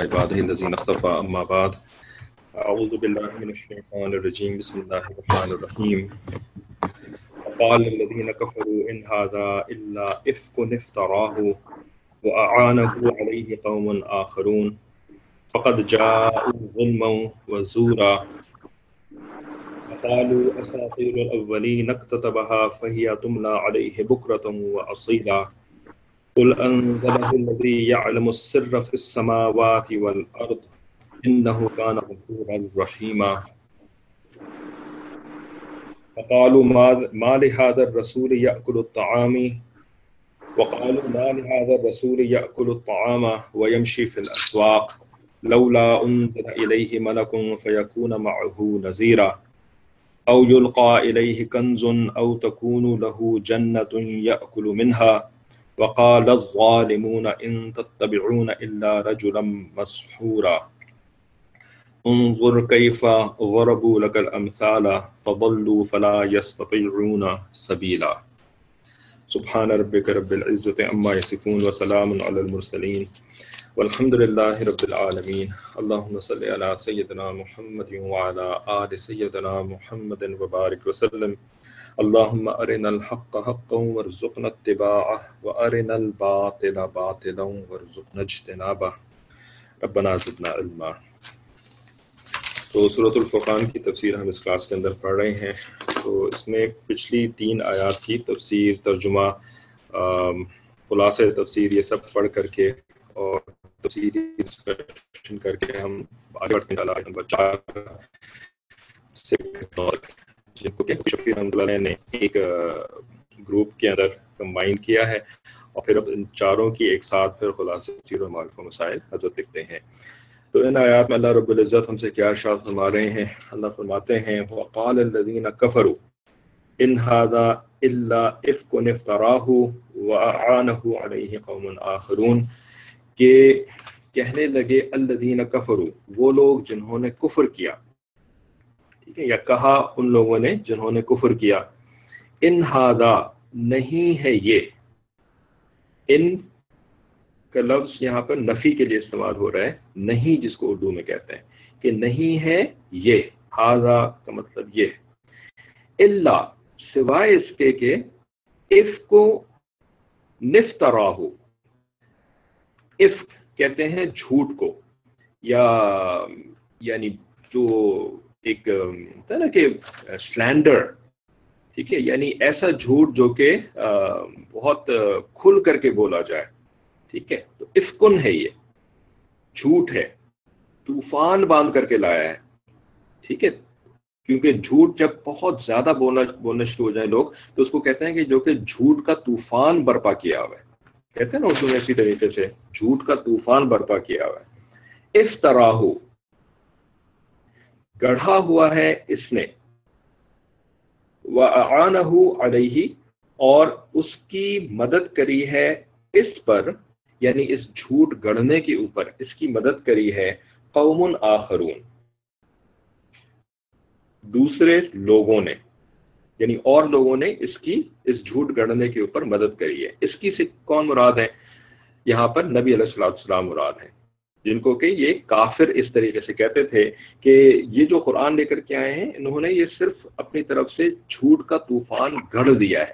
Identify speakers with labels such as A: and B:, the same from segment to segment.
A: عباده الذين اصطفى. أما بعد أعوذ بالله من الشيطان الرجيم. بسم الله الرحمن الرحيم. وقال الذين كفروا إن هذا إلا إفك افتراه وأعانه عليه قوم آخرون. فقد جاءوا ظلما وزورا. وقالوا أساطير الأولين اكتتبها فهي تملى عليه بكرة وأصيلا. قل أنزله الذي يعلم السر في السماوات والأرض إنه كان غفورا رحيما وقالوا ما لهذا الرسول يأكل الطعام وقالوا ما لهذا الرسول يأكل الطعام ويمشي في الأسواق لولا أنزل إليه ملك فيكون معه نذيرا أو يلقى إليه كنز أو تكون له جنة يأكل منها وقال الظالمون إن تتبعون إلا رجلا مسحورا. انظر كيف ضربوا لك الأمثال فضلوا فلا يستطيعون سبيلا. سبحان ربك رب العزة عما يصفون وسلام على المرسلين. والحمد لله رب العالمين. اللهم صل على سيدنا محمد وعلى آل سيدنا محمد وبارك وسلم. اللهم أرنا الحق حقا وارزقنا اتباعه، وأرنا الباطل باطلا وارزقنا اجتنابه. ربنا زدنا علما. تو صورت الفرقان کی تفسیر ہم اس کلاس کے اندر پڑھ رہے ہیں۔ تو اس میں پچھلی تین آیات کی تفسیر، ترجمہ خلاص تفسیر یہ سب پڑھ کر کے اور تفصیلی ڈسکشن کر کے ہم آگے بڑھتے ہیں۔ جن کو کہ شفیع رحمۃ اللہ نے ایک گروپ کے اندر کمبائن کیا ہے اور پھر اب ان چاروں کی ایک ساتھ پھر خلاصے تیر و معرف و مسائل حضرت لکھتے ہیں۔ تو ان آیات میں اللہ رب العزت ہم سے کیا ارشاد فرما رہے ہیں؟ اللہ فرماتے ہیں، وقال الذین کفروا ان هذا الا افك نفتراه واعانه عليه قوم اخرون کہ کہنے لگے الذین کفروا وہ لوگ جنہوں نے کفر کیا ٹھیک ہے، یا کہا ان لوگوں نے جنہوں نے کفر کیا، ان هذا نہیں ہے یہ۔ ان کا لفظ یہاں پر نفی کے لیے استعمال ہو رہا ہے، نہیں جس کو اردو میں کہتے ہیں، کہ نہیں ہے یہ۔ ہاضا کا مطلب یہ۔ اللہ سوائے اس کے کہ اف کو نفترا ہو اف کہتے ہیں جھوٹ کو، یا یعنی جو ایک نا کہ سلینڈر ٹھیک ہے؟ یعنی ایسا جھوٹ جو کہ بہت کھل کر کے بولا جائے، ٹھیک ہے؟ تو افکن ہے یہ، جھوٹ ہے، طوفان باندھ کر کے لایا ہے، ٹھیک ہے؟ کیونکہ جھوٹ جب بہت زیادہ بولنا بولنا شروع ہو جائیں لوگ، تو اس کو کہتے ہیں کہ جو کہ جھوٹ کا طوفان برپا کیا ہوا ہے۔ کہتے ہیں نا اس میں اسی طریقے سے، جھوٹ کا طوفان برپا کیا ہوا ہے۔ اس طرح ہو گڑھا ہوا ہے اس نے۔ وہ علیہ اور اس کی مدد کری ہے اس پر یعنی اس جھوٹ گڑھنے کے اوپر، اس کی مدد کری ہے قوم آخرون۔ دوسرے لوگوں نے یعنی اور لوگوں نے اس کی، اس جھوٹ گڑھنے کے اوپر مدد کری ہے۔ اس کی سے کون مراد ہے؟ یہاں پر نبی علیہ السلام السلام مراد ہے۔ جن کو کہ یہ کافر اس طریقے سے کہتے تھے کہ یہ جو قرآن لے کر کے آئے ہیں، انہوں نے یہ صرف اپنی طرف سے جھوٹ کا طوفان گڑھ دیا ہے۔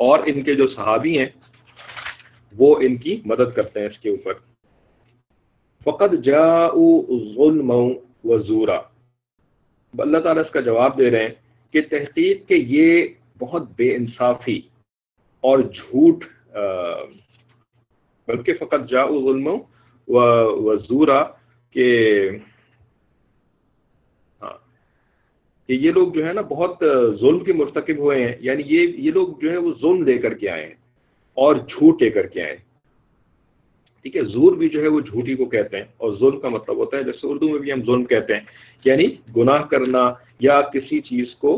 A: اور ان کے جو صحابی ہیں، وہ ان کی مدد کرتے ہیں اس کے اوپر۔ فقط جا ظلم و زورا اللہ تعالیٰ اس کا جواب دے رہے ہیں کہ تحقیق کہ یہ بہت بے انصافی اور جھوٹ بلکہ فقط جا ظلم و زورا کہ ہاں کہ یہ لوگ جو ہے نا بہت ظلم کے مرتکب ہوئے ہیں یعنی یہ یہ لوگ جو ہے وہ ظلم لے کر کے آئے ہیں اور جھوٹ لے کر کے آئے ٹھیک ہے، زور بھی جو ہے وہ جھوٹی کو کہتے ہیں اور ظلم کا مطلب ہوتا ہے، جیسے اردو میں بھی ہم ظلم کہتے ہیں یعنی گناہ کرنا یا کسی چیز کو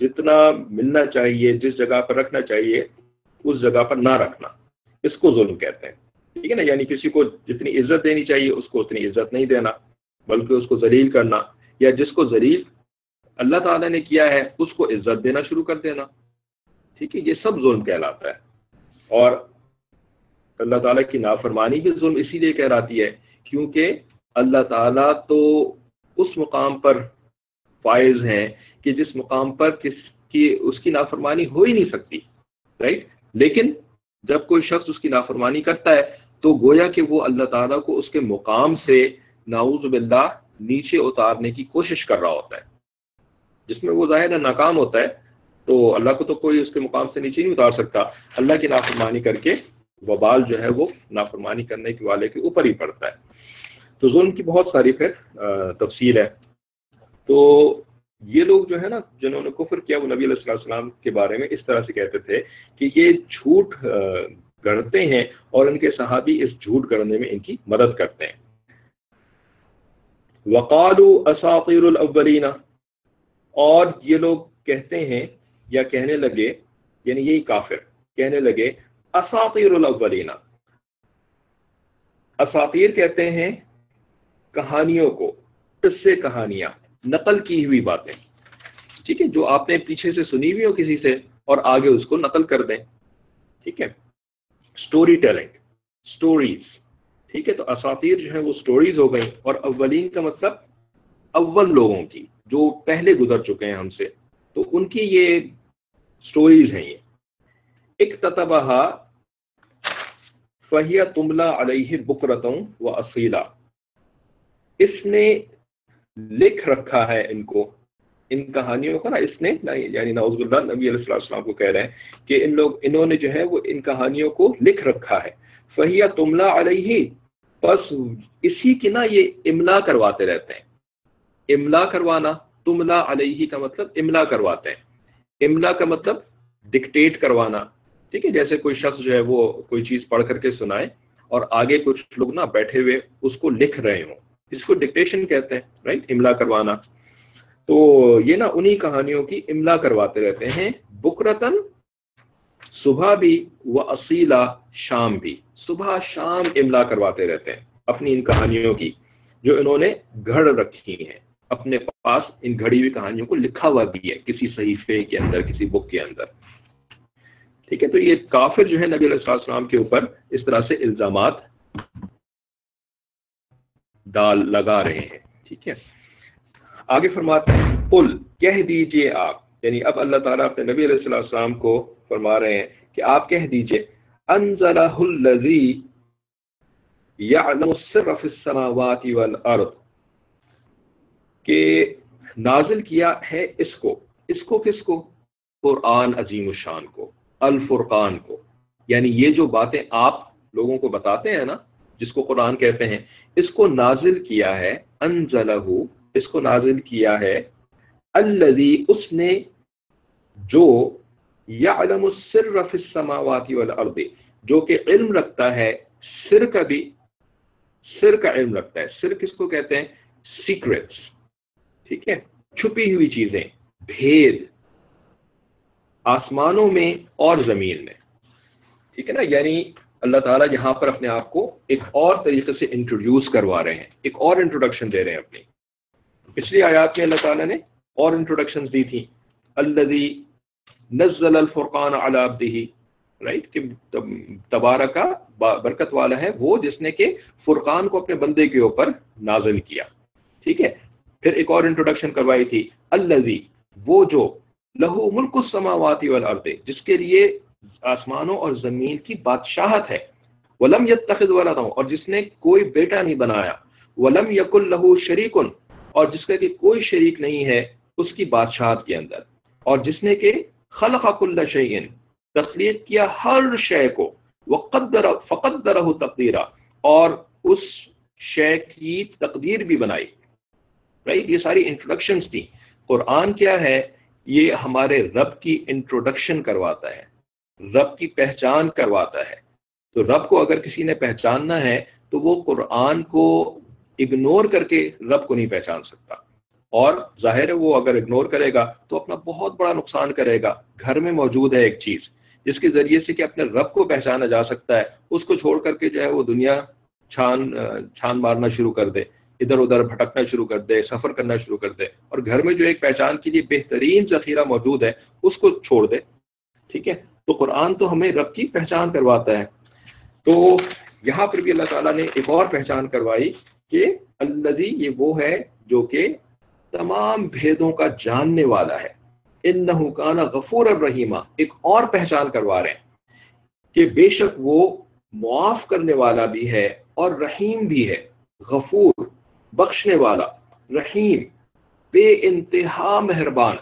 A: جتنا ملنا چاہیے، جس جگہ پر رکھنا چاہیے، اس جگہ پر نہ رکھنا، اس کو ظلم کہتے ہیں۔ ٹھیک ہے نا؟ یعنی کسی کو جتنی عزت دینی چاہیے، اس کو اتنی عزت نہیں دینا، بلکہ اس کو ذلیل کرنا یا جس کو ذلیل اللہ تعالیٰ نے کیا ہے، اس کو عزت دینا شروع کر دینا۔ ٹھیک ہے؟ یہ سب ظلم کہلاتا ہے۔ اور اللہ تعالیٰ کی نافرمانی بھی ظلم اسی لیے کہلاتی ہے کیونکہ اللہ تعالیٰ تو اس مقام پر فائز ہیں کہ جس مقام پر کس کی، اس کی نافرمانی ہو ہی نہیں سکتی رائٹ لیکن جب کوئی شخص اس کی نافرمانی کرتا ہے تو گویا کہ وہ اللہ تعالیٰ کو اس کے مقام سے ناؤز باللہ نیچے اتارنے کی کوشش کر رہا ہوتا ہے۔ جس میں وہ ظاہر ناکام ہوتا ہے، تو اللہ کو تو کوئی اس کے مقام سے نیچے نہیں اتار سکتا۔ اللہ کی نافرمانی کر کے وبال جو ہے وہ نافرمانی کرنے کے والے کے اوپر ہی پڑتا ہے۔ تو ظلم کی بہت ساری پھر تفصیل ہے۔ تو یہ لوگ جو ہے نا، جنہوں نے کفر کیا، وہ نبی علیہ السلام السلام کے بارے میں اس طرح سے کہتے تھے کہ یہ جھوٹ گڑھتے ہیں اور ان کے صحابی اس جھوٹ گڑھنے میں ان کی مدد کرتے ہیں۔ وقال اساطیر الاولین۔ اور یہ لوگ کہتے ہیں یا کہنے لگے یعنی یہی کافر، کہنے لگے، اساطیر الاولین۔ اساطیر کہتے ہیں کہانیوں کو، قصے کہانیاں۔ نقل کی ہوئی باتیں۔ ٹھیک ہے، جو آپ نے پیچھے سے سنی ہوئی ہو کسی سے اور آگے اس کو نقل کر دیں۔ ٹھیک ہے۔ اسٹوری ٹیلنگ اسٹوریز ٹھیک ہے، تو اساتیر جو ہیں وہ اسٹوریز ہو گئیں اور اولین کا مطلب اول لوگوں کی، جو پہلے گزر چکے ہیں ہم سے۔ تو ان کی یہ اسٹوریز ہیں یہ۔ ایک تتبہ فہیا تملا علیہ بکرتوں و اصیلا۔ اس نے لکھ رکھا ہے ان کو۔ ان کہانیوں کا نا اس نے یعنی نوز اللہ نبی علیہ السلام کو کہہ رہے ہیں کہ ان لوگ، انہوں نے جو ہے وہ ان کہانیوں کو لکھ رکھا ہے۔ فہیا تملا علیہ بس اسی کی نا یہ املا کرواتے رہتے ہیں۔ املا کروانا تملا علیہ کا مطلب املا کرواتے ہیں۔ املا کا مطلب ڈکٹیٹ کروانا۔ ٹھیک ہے، جیسے کوئی شخص جو ہے وہ کوئی چیز پڑھ کر کے سنائے اور آگے کچھ لوگ نا بیٹھے ہوئے اس کو لکھ رہے ہوں۔ اس کو ڈکٹیشن کہتے ہیں رائٹ املا کروانا. تو یہ نا انہی کہانیوں کی املا کرواتے رہتے ہیں. بکرتن صبح بھی و اصیلا شام بھی. صبح شام املا کرواتے رہتے ہیں اپنی ان کہانیوں کی جو انہوں نے گھڑ رکھی ہیں. اپنے پاس ان گھڑی ہوئی کہانیوں کو لکھا ہوا بھی ہے کسی صحیفے کے اندر، کسی بک کے اندر. ٹھیک ہے؟ تو یہ کافر جو ہے نبی علیہ السلام کے اوپر اس طرح سے الزامات ڈال لگا رہے ہیں۔ ٹھیک ہے۔ آگے فرماتے ہیں پل کہہ دیجیے آپ۔ یعنی اب اللہ تعالیٰ اپنے نبی علیہ السلام کو فرما رہے ہیں کہ آپ کہہ دیجیے، انزلہ الذی یعلم السر فی السماوات والارض۔ کہ نازل کیا ہے اس کو اس کو کس کو؟ قرآن عظیم الشان کو، الفرقان کو۔ یعنی یہ جو باتیں آپ لوگوں کو بتاتے ہیں نا جس کو قرآن کہتے ہیں، اس کو نازل کیا ہے انزلہ اس کو نازل کیا ہے، الذی، اس نے جو یعلم السر فی السماوات والارض، جو کہ علم رکھتا ہے، سر کا بھی، سر کا علم رکھتا ہے۔ سر کس کو کہتے ہیں؟ سیکرٹس ٹھیک ہے؟ چھپی ہوئی چیزیں، بھید، آسمانوں میں اور زمین میں۔ ٹھیک ہے نا؟ یعنی اللہ تعالیٰ یہاں پر اپنے آپ کو ایک اور طریقے سے انٹروڈیوس کروا رہے ہیں، ایک اور انٹروڈکشن دے رہے ہیں اپنی۔ پچھلی آیات میں اللہ تعالیٰ نے اور انٹروڈکشن دی تھی اللہ نزل الفرقان علی رائٹ کہ تبارہ کا برکت والا ہے وہ جس نے کہ فرقان کو اپنے بندے کے اوپر نازل کیا۔ ٹھیک ہے؟ پھر ایک اور انٹروڈکشن کروائی تھی۔ الزی وہ جو لہو ملک السماوات والارض، جس کے لیے آسمانوں اور زمین کی بادشاہت ہے۔ ولم یتخذ ولدا، اور جس نے کوئی بیٹا نہیں بنایا۔ ولم یق لہو شریکن اور جس کا کہ کوئی شریک نہیں ہے اس کی بادشاہت کے اندر۔ اور جس نے کہ خلق کل شعین تخلیق کیا ہر شے کو۔ وقدر فقدرہ تقدیرہ اور اس شے کی تقدیر بھی بنائی۔ رائٹ یہ ساری انٹروڈکشنز تھیں۔ قرآن کیا ہے؟ یہ ہمارے رب کی انٹروڈکشن کرواتا ہے۔ رب کی پہچان کرواتا ہے۔ تو رب کو اگر کسی نے پہچاننا ہے، تو وہ قرآن کو اگنور کر کے رب کو نہیں پہچان سکتا۔ اور ظاہر ہے، وہ اگر اگنور کرے گا، تو اپنا بہت بڑا نقصان کرے گا۔ گھر میں موجود ہے ایک چیز، جس کے ذریعے سے کہ اپنے رب کو پہچانا جا سکتا ہے۔ اس کو چھوڑ کر کے جو ہے وہ دنیا چھان چھان مارنا شروع کر دے، ادھر ادھر بھٹکنا شروع کر دے، سفر کرنا شروع کر دے۔ اور گھر میں جو ایک پہچان کے لیے بہترین ذخیرہ موجود ہے، اس کو چھوڑ دے۔ ٹھیک ہے؟ تو قرآن تو ہمیں رب کی پہچان کرواتا ہے۔ تو یہاں پر بھی اللہ تعالیٰ نے ایک اور پہچان کروائی کہ الذی یہ وہ ہے جو کہ تمام بھیدوں کا جاننے والا ہے۔ انہو کانا غفور الرحیمہ ایک اور پہچان کروا رہے ہیں کہ بے شک وہ معاف کرنے والا بھی ہے اور رحیم بھی ہے۔ غفور، بخشنے والا، رحیم، بے انتہا مہربان۔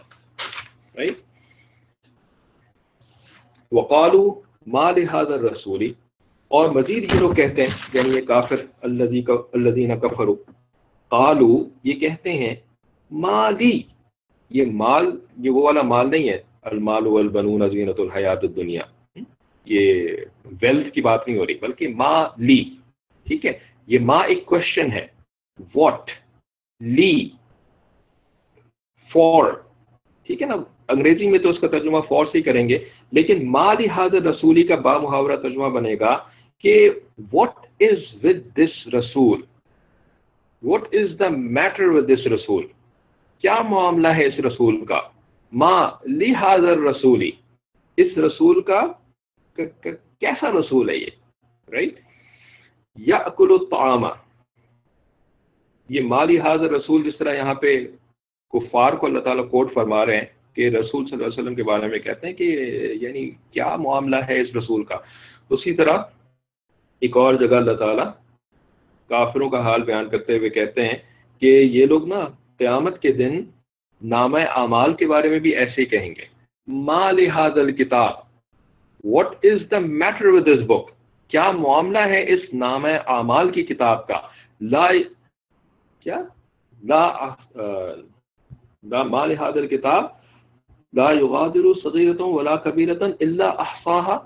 A: وقالو مال حاضر رسولی اور مزید یہ لوگ کہتے ہیں یعنی یہ کافر الذین کفروا۔ قالو یہ کہتے ہیں، مالی، یہ مال، یہ وہ والا مال نہیں ہے۔ المال والبنون زینت الحیات الدنیا۔ یہ ویلتھ کی بات نہیں ہو رہی، بلکہ ما لی ٹھیک ہے؟ یہ ما ایک کوشچن ہے۔ واٹ لی۔ فور ٹھیک ہے نا؟ انگریزی میں تو اس کا ترجمہ فور سے ہی کریں گے، لیکن ما لی حاضر رسولی کا با محاورہ ترجمہ بنے گا کہ واٹ از ود دس رسول what is the matter with this رسول کیا معاملہ ہے اس رسول کا؟ ما لی حاضر رسولی، اس رسول کا کیسا رسول ہے یہ؟ رائٹ یا اکل الطعامہ یہ مالی حاضر رسول جس طرح یہاں پہ کفار کو اللہ تعالیٰ کوٹ فرما رہے ہیں کہ رسول صلی اللہ علیہ وسلم کے بارے میں کہتے ہیں کہ یعنی کیا معاملہ ہے اس رسول کا۔ اسی طرح ایک اور جگہ اللہ تعالیٰ کافروں کا حال بیان کرتے ہوئے کہتے ہیں کہ یہ لوگ نا قیامت کے دن نام اعمال کے بارے میں بھی ایسے ہی کہیں گے۔ ما لحاظ الکتاب what is the matter with this book کیا معاملہ ہے اس نام اعمال کی کتاب کا؟ لا کیا؟ لا لا، ما لحاظ الکتاب لا یغادر صغیرتوں ولا کبیرتن الا احصاها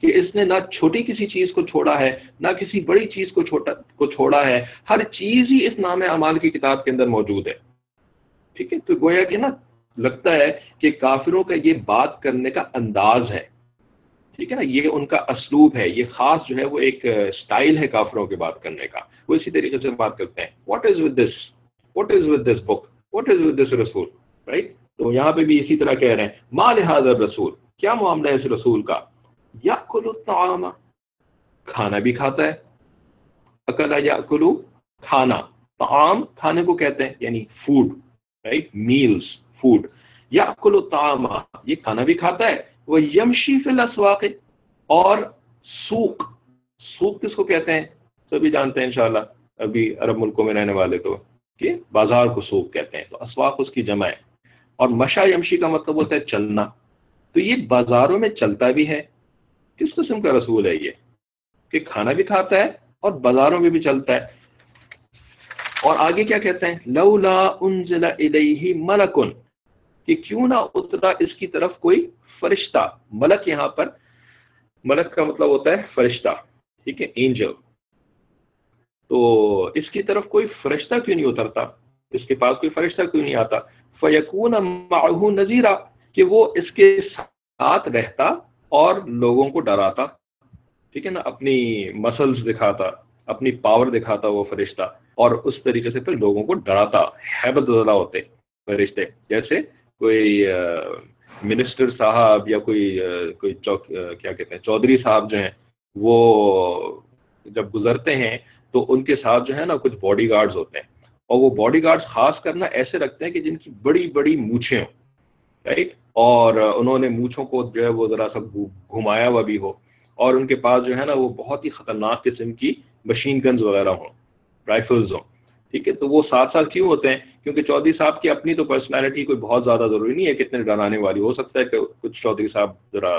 A: کہ اس نے نہ چھوٹی کسی چیز کو چھوڑا ہے، نہ کسی بڑی چیز کو چھوٹا کو چھوڑا ہے۔ ہر چیز ہی اس نام اعمال کی کتاب کے اندر موجود ہے۔ ٹھیک ہے؟ تو گویا کہ نا، لگتا ہے کہ کافروں کا یہ بات کرنے کا انداز ہے۔ ٹھیک ہے نا، یہ ان کا اسلوب ہے۔ یہ خاص جو ہے، وہ ایک اسٹائل ہے کافروں کے بات کرنے کا۔ وہ اسی طریقے سے بات کرتے ہیں۔ What is with this what is with this book what is with this رسول رائٹ تو یہاں پہ بھی اسی طرح کہہ رہے ہیں ماں لحاظ رسول کیا معاملہ ہے اس رسول کا؟ یا کلو کھانا بھی کھاتا ہے۔ اکلا یا کلو کھانا تعام کھانے کو کہتے ہیں یعنی فوڈ رائٹ میلس فوڈ یا کلو یہ کھانا بھی کھاتا ہے۔ وہ یمشی فی الاسواق اور سوق سوق کس کو کہتے ہیں؟ سبھی جانتے ہیں انشاءاللہ، ابھی عرب ملکوں میں رہنے والے تو، کہ بازار کو سوق کہتے ہیں۔ تو اسواق اس کی جمع ہے۔ اور مشا یمشی کا مطلب ہوتا ہے چلنا۔ تو یہ بازاروں میں چلتا بھی ہے۔ کس قسم کا رسول ہے یہ؟ کہ کھانا بھی کھاتا ہے اور بازاروں میں بھی چلتا ہے۔ اور آگے کیا کہتے ہیں؟ لولا انزل الیہ ملکن کہ کیوں نہ اترا اس کی طرف کوئی فرشتہ۔ ملک یہاں پر، ملک کا مطلب ہوتا ہے فرشتہ۔ ٹھیک ہے؟ اینجل تو اس کی طرف کوئی فرشتہ کیوں نہیں اترتا؟ اس کے پاس کوئی فرشتہ کیوں نہیں آتا؟ فیقون معه نذیرہ کہ وہ اس کے ساتھ رہتا اور لوگوں کو ڈراتا۔ ٹھیک ہے نا؟ اپنی مسلز دکھاتا، اپنی پاور دکھاتا وہ فرشتہ اور اس طریقے سے پھر لوگوں کو ڈراتا۔ حیبت زدہ ہوتے فرشتے۔ جیسے کوئی منسٹر صاحب یا کوئی کوئی چوک کیا کہتے ہیں؟ چودھری صاحب جو ہیں، وہ جب گزرتے ہیں تو ان کے ساتھ جو ہے نا کچھ باڈی گارڈز ہوتے ہیں۔ اور وہ باڈی گارڈز خاص کرنا ایسے رکھتے ہیں کہ جن کی بڑی بڑی مونچھیں ہوں رائٹ اور انہوں نے مونچھوں کو جو ہے وہ ذرا سا گھمایا ہوا بھی ہو۔ اور ان کے پاس جو ہے نا وہ بہت ہی خطرناک قسم کی مشین گنز وغیرہ ہوں رائفلز ہوں۔ ٹھیک ہے؟ تو وہ ساتھ ساتھ کیوں ہوتے ہیں؟ کیونکہ چودھری صاحب کی اپنی تو پرسنالٹی کوئی بہت زیادہ ضروری نہیں ہے کتنے ڈرانے والی، ہو سکتا ہے کہ کچھ چودھری صاحب ذرا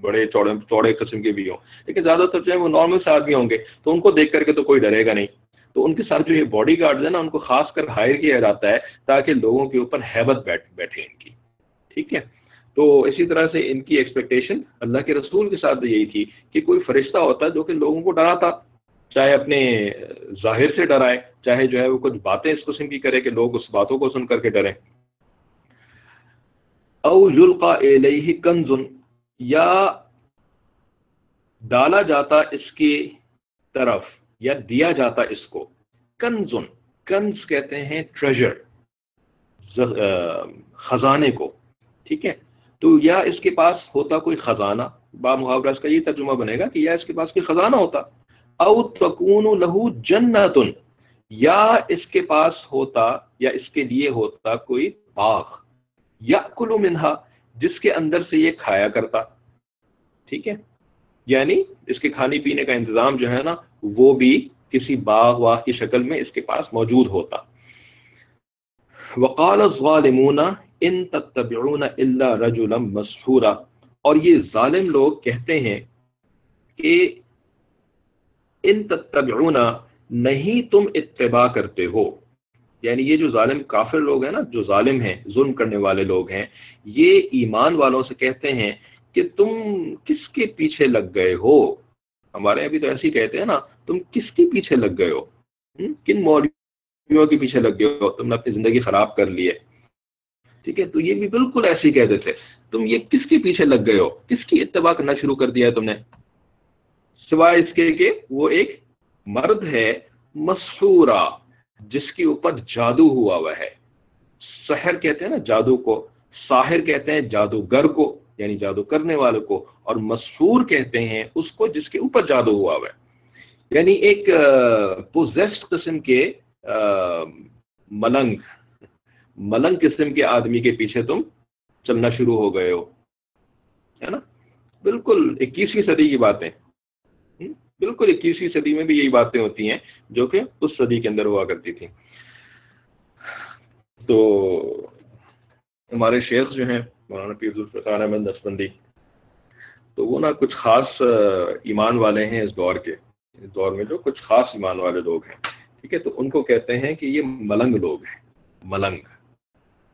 A: بڑے چوڑے چوڑے قسم کے بھی ہوں، لیکن زیادہ تر جو ہے وہ نارمل سے آدمی ہوں گے۔ تو ان کو دیکھ کر کے تو کوئی ڈرے گا نہیں۔ تو ان کے ساتھ جو یہ باڈی گارڈز ہیں نا، ان کو خاص کر ہائر کیا جاتا ہے تاکہ لوگوں کے اوپر ہیبت بیٹھ، بیٹھے ان کی۔ ٹھیک ہے؟ تو اسی طرح سے ان کی ایکسپیکٹیشن اللہ کے رسول کے ساتھ یہی تھی کہ کوئی فرشتہ ہوتا ہے جو کہ لوگوں کو ڈراتا، چاہے اپنے ظاہر سے ڈرائے، چاہے جو ہے وہ کچھ باتیں اس قسم کی کرے کہ لوگ اس باتوں کو سن کر کے ڈریں۔ او یلقا الیہ کنزن یا ڈالا جاتا اس کی طرف۔ یا دیا جاتا اس کو۔ کنزن، کنز کہتے ہیں ٹریجر خزانے کو۔ ٹھیک ہے؟ تو یا اس کے پاس ہوتا کوئی خزانہ، با محاورہ اس کا یہ ترجمہ بنے گا کہ یا اس کے پاس کوئی خزانہ ہوتا۔ او تکون لہو جنتن یا اس کے پاس ہوتا یا اس کے لیے ہوتا کوئی باغ۔ یا کلو منہا، جس کے اندر سے یہ کھایا کرتا۔ ٹھیک ہے؟ یعنی اس کے کھانے پینے کا انتظام جو ہے نا وہ بھی کسی باغ واغ کی شکل میں اس کے پاس موجود ہوتا۔ وقال الظالمون ان تتبعون الا رجلا مسحورا۔ اور یہ ظالم لوگ کہتے ہیں کہ ان تتبعون نہیں تم اتباع کرتے ہو۔ یعنی یہ جو ظالم کافر لوگ ہیں نا، جو ظالم ہیں، ظلم کرنے والے لوگ ہیں، یہ ایمان والوں سے کہتے ہیں کہ تم کس کے پیچھے لگ گئے ہو؟ ہمارے ابھی تو ایسے ہی کہتے ہیں نا، تم کس کے پیچھے لگ گئے ہو؟ کن مولویوں کے پیچھے لگ گئے ہو؟ تم نے اپنی زندگی خراب کر لی ہے۔ ٹھیک ہے، تو یہ بھی بالکل ایسے ہی کہتے تھے۔ تم یہ کس کے پیچھے لگ گئے ہو؟ کس کی اتباع کرنا شروع کر دیا ہے تم نے؟ سوائے اس کے کہ وہ ایک مرد ہے، مسحورہ، جس کے اوپر جادو ہوا ہوا ہے۔ سحر کہتے ہیں نا جادو کو، ساحر کہتے ہیں جادوگر کو۔ یعنی جادو کرنے والے کو اور مسحور کہتے ہیں اس کو جس کے اوپر جادو ہوا ہوا ہے۔ یعنی ایک پوزیسٹ قسم کے ملنگ ملنگ قسم کے آدمی کے پیچھے تم چلنا شروع ہو گئے ہو۔ ہے نا؟ بالکل اکیسویں صدی کی باتیں۔ بالکل اکیسویں صدی میں بھی یہی باتیں ہوتی ہیں جو کہ اس صدی کے اندر ہوا کرتی تھیں۔ تو ہمارے شیخ جو ہیں مولانا پیر الفقار احمد نسبندی تو وہ نا کچھ خاص ایمان والے ہیں اس دور کے۔ اس دور میں جو کچھ خاص ایمان والے لوگ ہیں۔ ٹھیک ہے؟ تو ان کو کہتے ہیں کہ یہ ملنگ لوگ ہیں۔ ملنگ،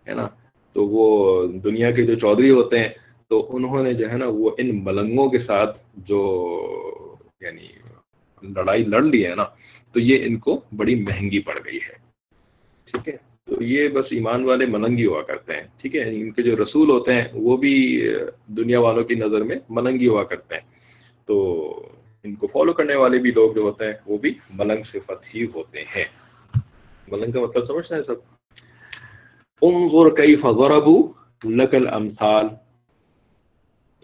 A: ہے نا؟ تو وہ دنیا کے جو چودھری ہوتے ہیں، تو انہوں نے جو ہے نا، وہ ان ملنگوں کے ساتھ جو یعنی لڑائی لڑ لی ہے نا، تو یہ ان کو بڑی مہنگی پڑ گئی ہے۔ ٹھیک ہے؟ تو یہ بس ایمان والے ملنگی ہوا کرتے ہیں، ٹھیک ہے؟ ان کے جو رسول ہوتے ہیں، وہ بھی دنیا والوں کی نظر میں ملنگی ہوا کرتے ہیں۔ تو ان کو فالو کرنے والے بھی لوگ جو ہوتے ہیں، وہ بھی ملنگ صفت ہی ہوتے ہیں۔ ملنگ کا مطلب سمجھتے ہیں سب؟ انظر کیف ضربو لکل امثال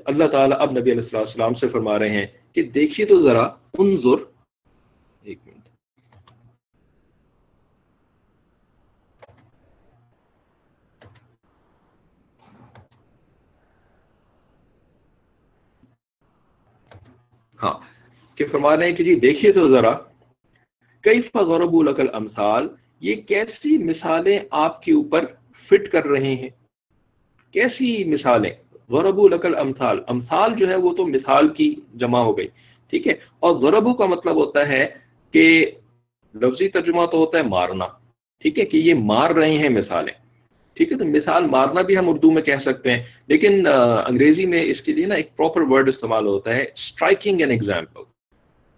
A: اللہ تعالیٰ اب نبی علیہ السلام سے فرما رہے ہیں کہ دیکھیے تو ذرا، انظر، ایک منٹ۔ ہاں کہ فرما رہے ہیں کہ جی دیکھیے تو ذرا کئی غورب القل امثال؟ یہ کیسی مثالیں آپ کے اوپر فٹ کر رہے ہیں؟ کیسی مثالیں؟ غرب القل امثال امثال جو ہے وہ تو مثال کی جمع ہو گئی، ٹھیک ہے؟ اور غربو کا مطلب ہوتا ہے کہ لفظی ترجمہ تو ہوتا ہے مارنا، ٹھیک ہے؟ کہ یہ مار رہے ہیں مثالیں۔ ٹھیک ہے، تو مثال مارنا بھی ہم اردو میں کہہ سکتے ہیں، لیکن انگریزی میں اس کے لیے نا ایک پراپر ورڈ استعمال ہوتا ہے اسٹرائکنگ این ایگزامپل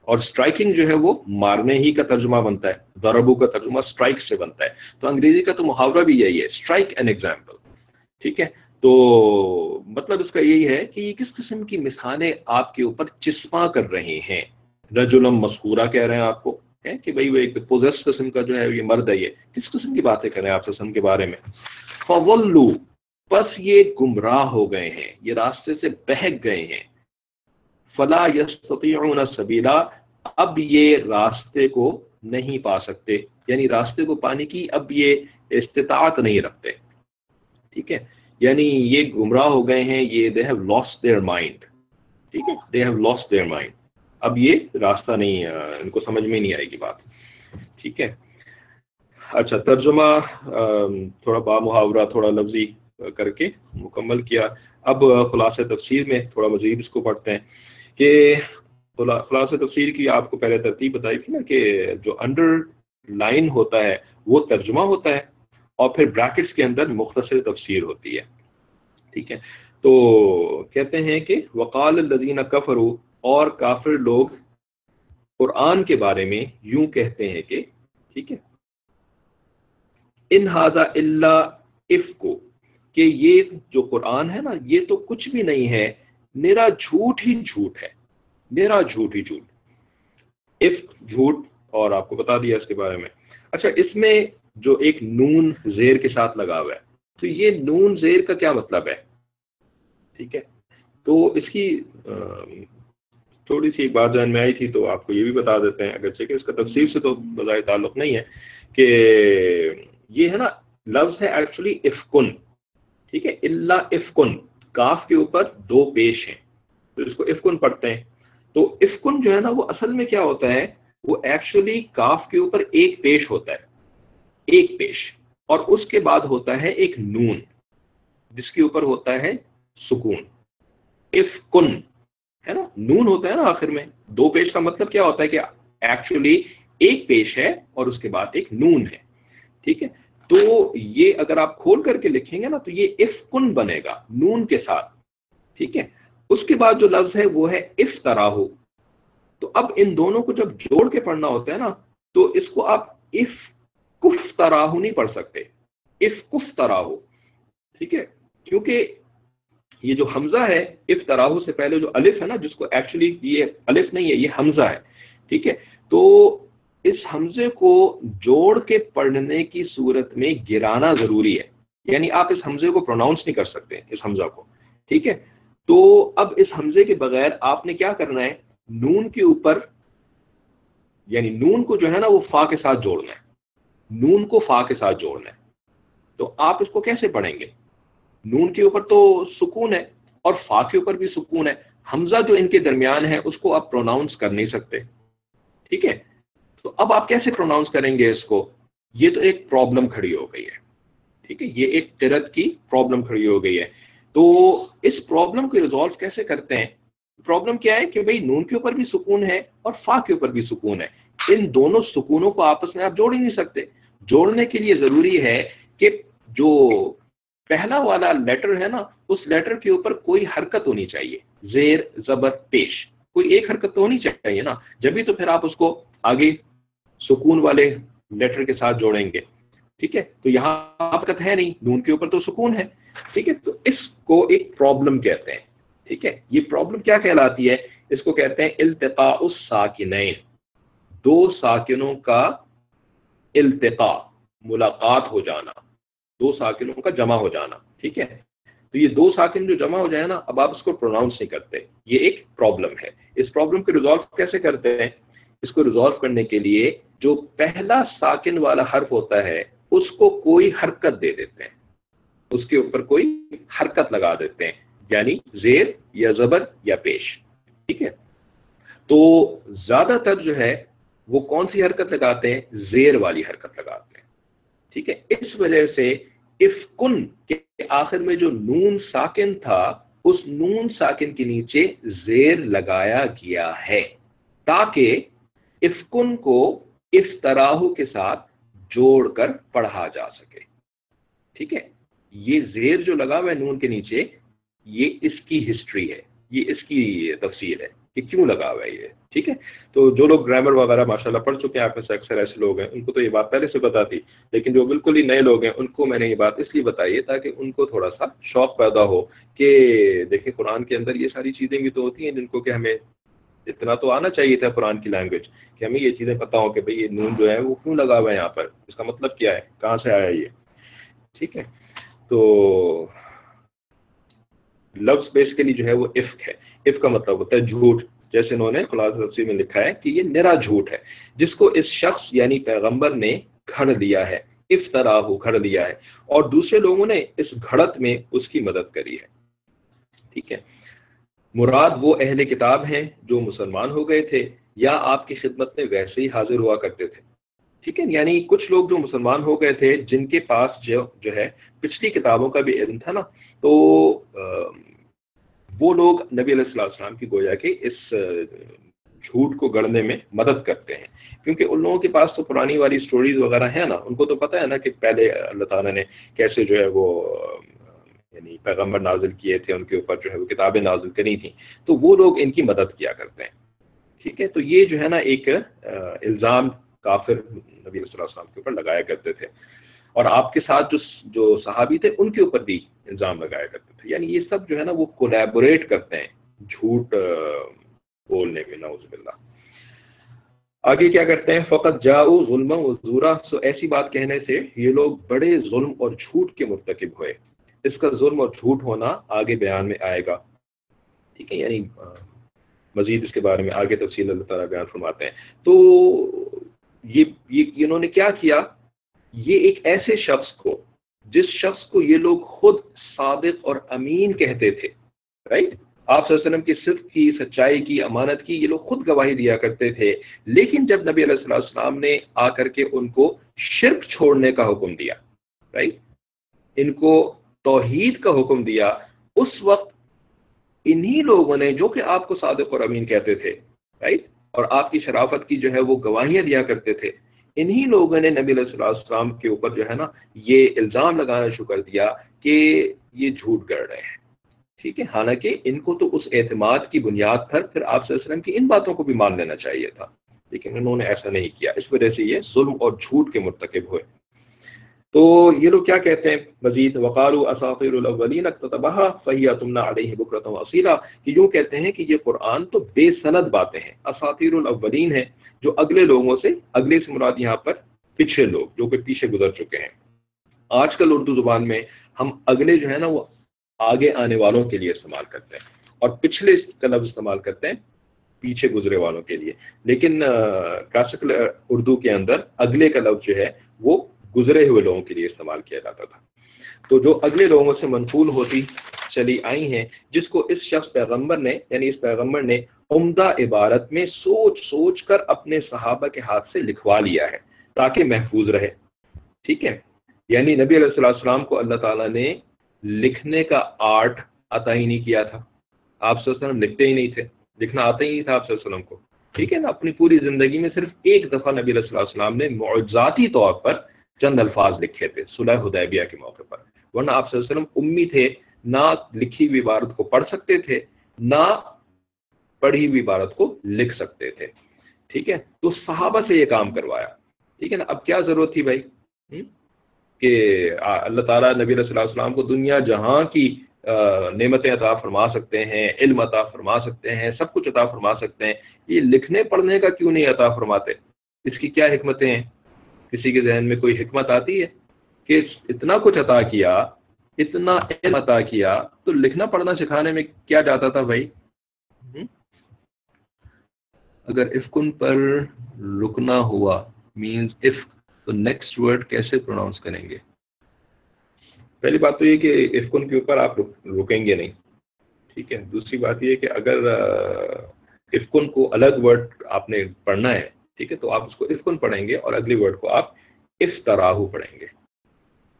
A: اور اسٹرائکنگ جو ہے وہ مارنے ہی کا ترجمہ بنتا ہے ضربو کا ترجمہ اسٹرائک سے بنتا ہے۔ تو انگریزی کا تو محاورہ بھی یہی ہے اسٹرائک این ایگزامپل ٹھیک ہے، تو مطلب اس کا یہی ہے کہ یہ کس قسم کی مثالیں آپ کے اوپر چسپاں کر رہے ہیں۔ رجولم مسکورہ کہہ رہے ہیں آپ کو۔ کہ بھائی وہ ایک پوزیس قسم کا جو ہے یہ مرد ہے یہ۔ کس قسم کی باتیں کریں آپ سسم کے بارے میں؟ فولو بس یہ گمراہ ہو گئے ہیں، یہ راستے سے بہک گئے ہیں۔ فلا یستطیعون سبیلا اب یہ راستے کو نہیں پا سکتے۔ یعنی راستے کو پانے کی اب یہ استطاعت نہیں رکھتے۔ ٹھیک ہے؟ یعنی یہ گمراہ ہو گئے ہیں، یہ they have lost their mind ٹھیک ہے؟ They have lost their mind اب یہ راستہ نہیں ان کو سمجھ میں نہیں آئے گی بات۔ ٹھیک ہے۔ اچھا ترجمہ تھوڑا با محاورہ، تھوڑا لفظی کر کے مکمل کیا۔ اب خلاص تفسیر میں تھوڑا مزید اس کو پڑھتے ہیں کہ خلاص تفسیر کی آپ کو پہلے ترتیب بتائی تھی نا کہ جو انڈر لائن ہوتا ہے، وہ ترجمہ ہوتا ہے اور پھر بریکٹس کے اندر مختصر تفسیر ہوتی ہے۔ ٹھیک ہے۔ تو کہتے ہیں کہ وقال الدین کفرو اور کافر لوگ قرآن کے بارے میں یوں کہتے ہیں کہ، ٹھیک ہے، ان ہاضا اللہ اف کو کہ یہ جو قرآن ہے نا، یہ تو کچھ بھی نہیں ہے، میرا جھوٹ ہی جھوٹ ہے، میرا جھوٹ ہی جھوٹ۔ اف جھوٹ، اور آپ کو بتا دیا اس کے بارے میں۔ اچھا اس میں جو ایک نون زیر کے ساتھ لگا ہوا ہے، تو یہ نون زیر کا کیا مطلب ہے؟ ٹھیک ہے، تو اس کی تھوڑی سی ایک بات ذہن میں آئی تھی تو آپ کو یہ بھی بتا دیتے ہیں، اگرچہ کہ اس کا تفصیل سے تو بظاہر تعلق نہیں ہے کہ یہ ہے نا، لفظ ہے ایکچولی افکن ٹھیک ہے؟ اللہ افکن کاف کے اوپر دو پیش ہیں۔ تو اس کو افکن پڑھتے ہیں۔ تو افکن جو ہے نا، وہ اصل میں کیا ہوتا ہے؟ وہ ایکچولی کاف کے اوپر ایک پیش ہوتا ہے۔ ایک پیش۔ اور اس کے بعد ہوتا ہے ایک نون، جس کے اوپر ہوتا ہے سکون۔ افکن ہے نا؟ نون ہوتا ہے نا آخر میں۔ دو پیش کا مطلب کیا ہوتا ہے کہ ایکچولی ایک پیش ہے اور اس کے بعد ایک نون ہے۔ ٹھیک ہے؟ تو یہ اگر آپ کھول کر کے لکھیں گے نا تو یہ افکن بنے گا نون کے ساتھ۔ ٹھیک ہے؟ اس کے بعد جو لفظ ہے وہ ہے اف تراہو۔ تو اب ان دونوں کو جب جوڑ کے پڑھنا ہوتا ہے نا تو اس کو آپ اف کف تراہو نہیں پڑھ سکتے۔ اف کف تراہو۔ ٹھیک ہے؟ کیونکہ یہ جو حمزہ ہے، اف تراہو سے پہلے جو الف ہے نا، جس کو ایکچولی یہ الف نہیں ہے، یہ حمزہ ہے، ٹھیک ہے؟ تو اس حمزے کو جوڑ کے پڑھنے کی صورت میں گرانا ضروری ہے۔ یعنی آپ اس حمزے کو پروناؤنس نہیں کر سکتے اس حمزہ کو، ٹھیک ہے؟ تو اب اس حمزے کے بغیر آپ نے کیا کرنا ہے؟ نون کے اوپر یعنی نون کو جو ہے نا، وہ فا کے ساتھ جوڑنا ہے۔ نون کو فا کے ساتھ جوڑنا ہے۔ تو آپ اس کو کیسے پڑھیں گے؟ نون کے اوپر تو سکون ہے اور فا کے اوپر بھی سکون ہے۔ حمزہ جو ان کے درمیان ہے، اس کو آپ پروناؤنس کر نہیں سکتے۔ ٹھیک ہے؟ تو اب آپ کیسے پروناؤنس کریں گے اس کو؟ یہ تو ایک پرابلم کھڑی ہو گئی ہے۔ ٹھیک ہے؟ یہ ایک ترت کی پرابلم کھڑی ہو گئی ہے۔ تو اس پرابلم کو ریزالو کیسے کرتے ہیں؟ پرابلم کیا ہے کہ بھئی نون کے اوپر بھی سکون ہے اور فا کے اوپر بھی سکون ہے۔ ان دونوں سکونوں کو آپس میں آپ جوڑ ہی نہیں سکتے۔ جوڑنے کے لیے ضروری ہے کہ جو پہلا والا لیٹر ہے نا، اس لیٹر کے اوپر کوئی حرکت ہونی چاہیے۔ زیر، زبر، پیش۔ کوئی ایک حرکت تو ہونی چاہیے نا۔ جبھی تو پھر آپ اس کو آگے سکون والے لیٹر کے ساتھ جوڑیں گے۔ ٹھیک ہے؟ تو یہاں حرکت ہے نہیں، نون کے اوپر تو سکون ہے۔ ٹھیک ہے؟ تو اس کو ایک پرابلم کہتے ہیں۔ ٹھیک ہے؟ یہ پرابلم کیا کہلاتی ہے؟ اس کو کہتے ہیں التقاء الساکنین۔ دو ساکنوں کا التقاء، ملاقات ہو جانا۔ دو ساکنوں کا جمع ہو جانا، ٹھیک ہے؟ تو یہ دو ساکن جو جمع ہو جائے نا، اب آپ اس کو پروناؤنس نہیں کرتے۔ یہ ایک پرابلم ہے۔ اس پرابلم کو ریزالو کیسے کرتے ہیں؟ اس کو ریزالو کرنے کے لیے جو پہلا ساکن والا حرف ہوتا ہے، اس کو کوئی حرکت دے دیتے ہیں۔ اس کے اوپر کوئی حرکت لگا دیتے ہیں یعنی زیر یا زبر یا پیش۔ ٹھیک ہے؟ تو زیادہ تر جو ہے، وہ کون سی حرکت لگاتے ہیں؟ زیر والی حرکت لگاتے ہیں۔ ٹھیک ہے؟ اس وجہ سے افکن کے آخر میں جو نون ساکن تھا، اس نون ساکن کے نیچے زیر لگایا گیا ہے، تاکہ افکن کو افطراہ کے ساتھ جوڑ کر پڑھا جا سکے۔ ٹھیک ہے؟ یہ زیر جو لگا ہوا ہے نون کے نیچے، یہ اس کی ہسٹری ہے، یہ اس کی تفصیل ہے۔ کہ کیوں لگا ہوا ہے یہ؟ ٹھیک ہے؟ تو جو لوگ گرامر وغیرہ ماشاء اللہ پڑھ چکے ہیں، آپ میں سے اکثر ایسے لوگ ہیں، ان کو تو یہ بات پہلے سے بتا تھی، لیکن جو بالکل ہی نئے لوگ ہیں، ان کو میں نے یہ بات اس لیے بتائی ہے تاکہ ان کو تھوڑا سا شوق پیدا ہو کہ دیکھیں قرآن کے اندر یہ ساری چیزیں بھی تو ہوتی ہیں جن کو کہ ہمیں اتنا تو آنا چاہیے تھا قرآن کی لینگویج کہ ہمیں یہ چیزیں پتہ ہوں کہ بھئی یہ نون جو ہے وہ کیوں لگا ہوا ہے یہاں پر؟ اس کا مطلب کیا ہے؟ کہاں سے آیا یہ؟ ٹھیک ہے؟ تو لفظ بیسیکلی جو ہے وہ عفق ہے۔ عفق کا مطلب ہوتا ہے جھوٹ۔ جیسے انہوں نے خلاص تفصیل میں لکھا ہے کہ یہ نرا جھوٹ ہے، جس کو اس شخص یعنی پیغمبر نے گھڑ دیا ہے افطرا ہو گھڑ دیا ہے۔ اور دوسرے لوگوں نے اس گھڑت میں اس کی مدد کری ہے۔ ٹھیک ہے۔ مراد وہ اہل کتاب ہیں جو مسلمان ہو گئے تھے یا آپ کی خدمت میں ویسے ہی حاضر ہوا کرتے تھے۔ ٹھیک ہے۔ یعنی کچھ لوگ جو مسلمان ہو گئے تھے، جن کے پاس جو جو ہے، پچھلی کتابوں کا بھی علم تھا نا، تو وہ لوگ نبی علیہ السلام السلام کی گویا کہ اس جھوٹ کو گڑنے میں مدد کرتے ہیں۔ کیونکہ ان لوگوں کے پاس تو پرانی والی سٹوریز وغیرہ ہیں نا، ان کو تو پتہ ہے نا کہ پہلے اللہ تعالیٰ نے کیسے جو ہے وہ یعنی پیغمبر نازل کیے تھے، ان کے اوپر جو ہے وہ کتابیں نازل کری تھیں۔ تو وہ لوگ ان کی مدد کیا کرتے ہیں۔ ٹھیک ہے؟ تو یہ جو ہے نا ایک الزام کافر نبی صلی اللہ علیہ وسلم کے اوپر لگایا کرتے تھے۔ اور آپ کے ساتھ جو جو صحابی تھے، ان کے اوپر بھی الزام لگایا کرتے تھے۔ یعنی یہ سب جو ہے نا، وہ کولیبوریٹ کرتے ہیں۔ جھوٹ بولنے میں نوز باللہ۔ آگے کیا کرتے ہیں؟ فقط جاؤ ظلم و زورا۔ سو ایسی بات کہنے سے یہ لوگ بڑے ظلم اور جھوٹ کے مرتکب ہوئے۔ اس کا ظلم اور جھوٹ ہونا آگے بیان میں آئے گا۔ ٹھیک ہے؟ یعنی مزید اس کے بارے میں آگے تفصیل اللہ تعالیٰ بیان فرماتے ہیں۔ تو یہ انہوں نے کیا کیا؟ یہ ایک ایسے شخص کو، جس شخص کو یہ لوگ خود صادق اور امین کہتے تھے رائٹ آپ صلی اللہ علیہ وسلم کی صدق کی، سچائی کی، امانت کی، یہ لوگ خود گواہی دیا کرتے تھے۔ لیکن جب نبی علیہ السلام السلام نے آ کر کے ان کو شرک چھوڑنے کا حکم دیا رائٹ ان کو توحید کا حکم دیا، اس وقت انہی لوگوں نے جو کہ آپ کو صادق اور امین کہتے تھے رائٹ اور آپ کی شرافت کی جو ہے وہ گواہیاں دیا کرتے تھے۔ انہی لوگوں نے نبی علیہ اللہ السلام کے اوپر جو ہے نا یہ الزام لگانا شروع کر دیا کہ یہ جھوٹ کر رہے ہیں۔ ٹھیک ہے، حالانکہ ان کو تو اس اعتماد کی بنیاد پر پھر آپ صلی اللہ علیہ وسلم کی ان باتوں کو بھی مان لینا چاہیے تھا، لیکن انہوں نے ایسا نہیں کیا۔ اس وجہ سے یہ ظلم اور جھوٹ کے مرتکب ہوئے۔ تو یہ لوگ کیا کہتے ہیں؟ مزید وقال اساطیر الاولین اکتبہ فہیا تمنا علیہ بکرت وسیلہ کہ یوں کہتے ہیں کہ یہ قرآن تو بے سند باتیں ہیں۔ اساطیر الاولین ہیں۔ جو اگلے لوگوں سے، اگلے سے مراد یہاں پر پچھلے لوگ جو کہ پیچھے گزر چکے ہیں۔ آج کل اردو زبان میں ہم اگلے جو ہے نا، وہ آگے آنے والوں کے لیے استعمال کرتے ہیں۔ اور پچھلے کا لفظ استعمال کرتے ہیں پیچھے گزرے والوں کے لیے۔ لیکن کلاسیکل اردو کے اندر اگلے کا لفظ جو ہے، وہ گزرے ہوئے لوگوں کے لیے استعمال کیا جاتا تھا۔ تو جو اگلے لوگوں سے منفول ہوتی چلی آئی ہیں، جس کو اس شخص پیغمبر نے یعنی اس پیغمبر نے عمدہ عبارت میں سوچ سوچ کر اپنے صحابہ کے ہاتھ سے لکھوا لیا ہے تاکہ محفوظ رہے۔ ٹھیک ہے؟ یعنی نبی علیہ السلام السلام کو اللہ تعالیٰ نے لکھنے کا آرٹ عطا ہی نہیں کیا تھا۔ آپ صلی اللہ علیہ وسلم لکھتے ہی نہیں تھے۔ لکھنا آتا ہی نہیں تھا آپ صلی اللہ علیہ وسلم کو۔ ٹھیک ہے نا؟ اپنی پوری زندگی میں صرف ایک دفعہ نبی علیہ السلام نے معجزاتی طور پر چند الفاظ لکھے تھے صلح حدیبیہ کے موقع پر۔ ورنہ آپ صلی اللہ علیہ وسلم امی تھے، نہ لکھی ہوئی عبارت کو پڑھ سکتے تھے، نہ پڑھی ہوئی عبارت کو لکھ سکتے تھے۔ ٹھیک ہے؟ تو صحابہ سے یہ کام کروایا۔ ٹھیک ہے نا؟ اب کیا ضرورت تھی بھائی؟ کہ اللہ تعالیٰ نبی صلی اللہ علیہ وسلم کو دنیا جہاں کی نعمتیں عطا فرما سکتے ہیں، علم عطا فرما سکتے ہیں، سب کچھ عطا فرما سکتے ہیں، یہ لکھنے پڑھنے کا کیوں نہیں عطا فرماتے؟ اس کی کیا حکمتیں ہیں؟ کسی کے ذہن میں کوئی حکمت آتی ہے کہ اتنا کچھ عطا کیا، اتنا علم عطا کیا، تو لکھنا پڑھنا سکھانے میں کیا جاتا تھا بھائی؟ اگر افکن پر رکنا ہوا مینز اف تو نیکسٹ ورڈ کیسے پروناؤنس کریں گے؟ پہلی بات تو یہ کہ افکن کے اوپر آپ رکیں گے نہیں، ٹھیک ہے؟ دوسری بات یہ کہ اگر افکن کو الگ ورڈ آپ نے پڑھنا ہے، ٹھیک ہے؟ تو آپ اس کو افکن پڑھیں گے اور اگلی ورڈ کو آپ افطراہو پڑھیں گے،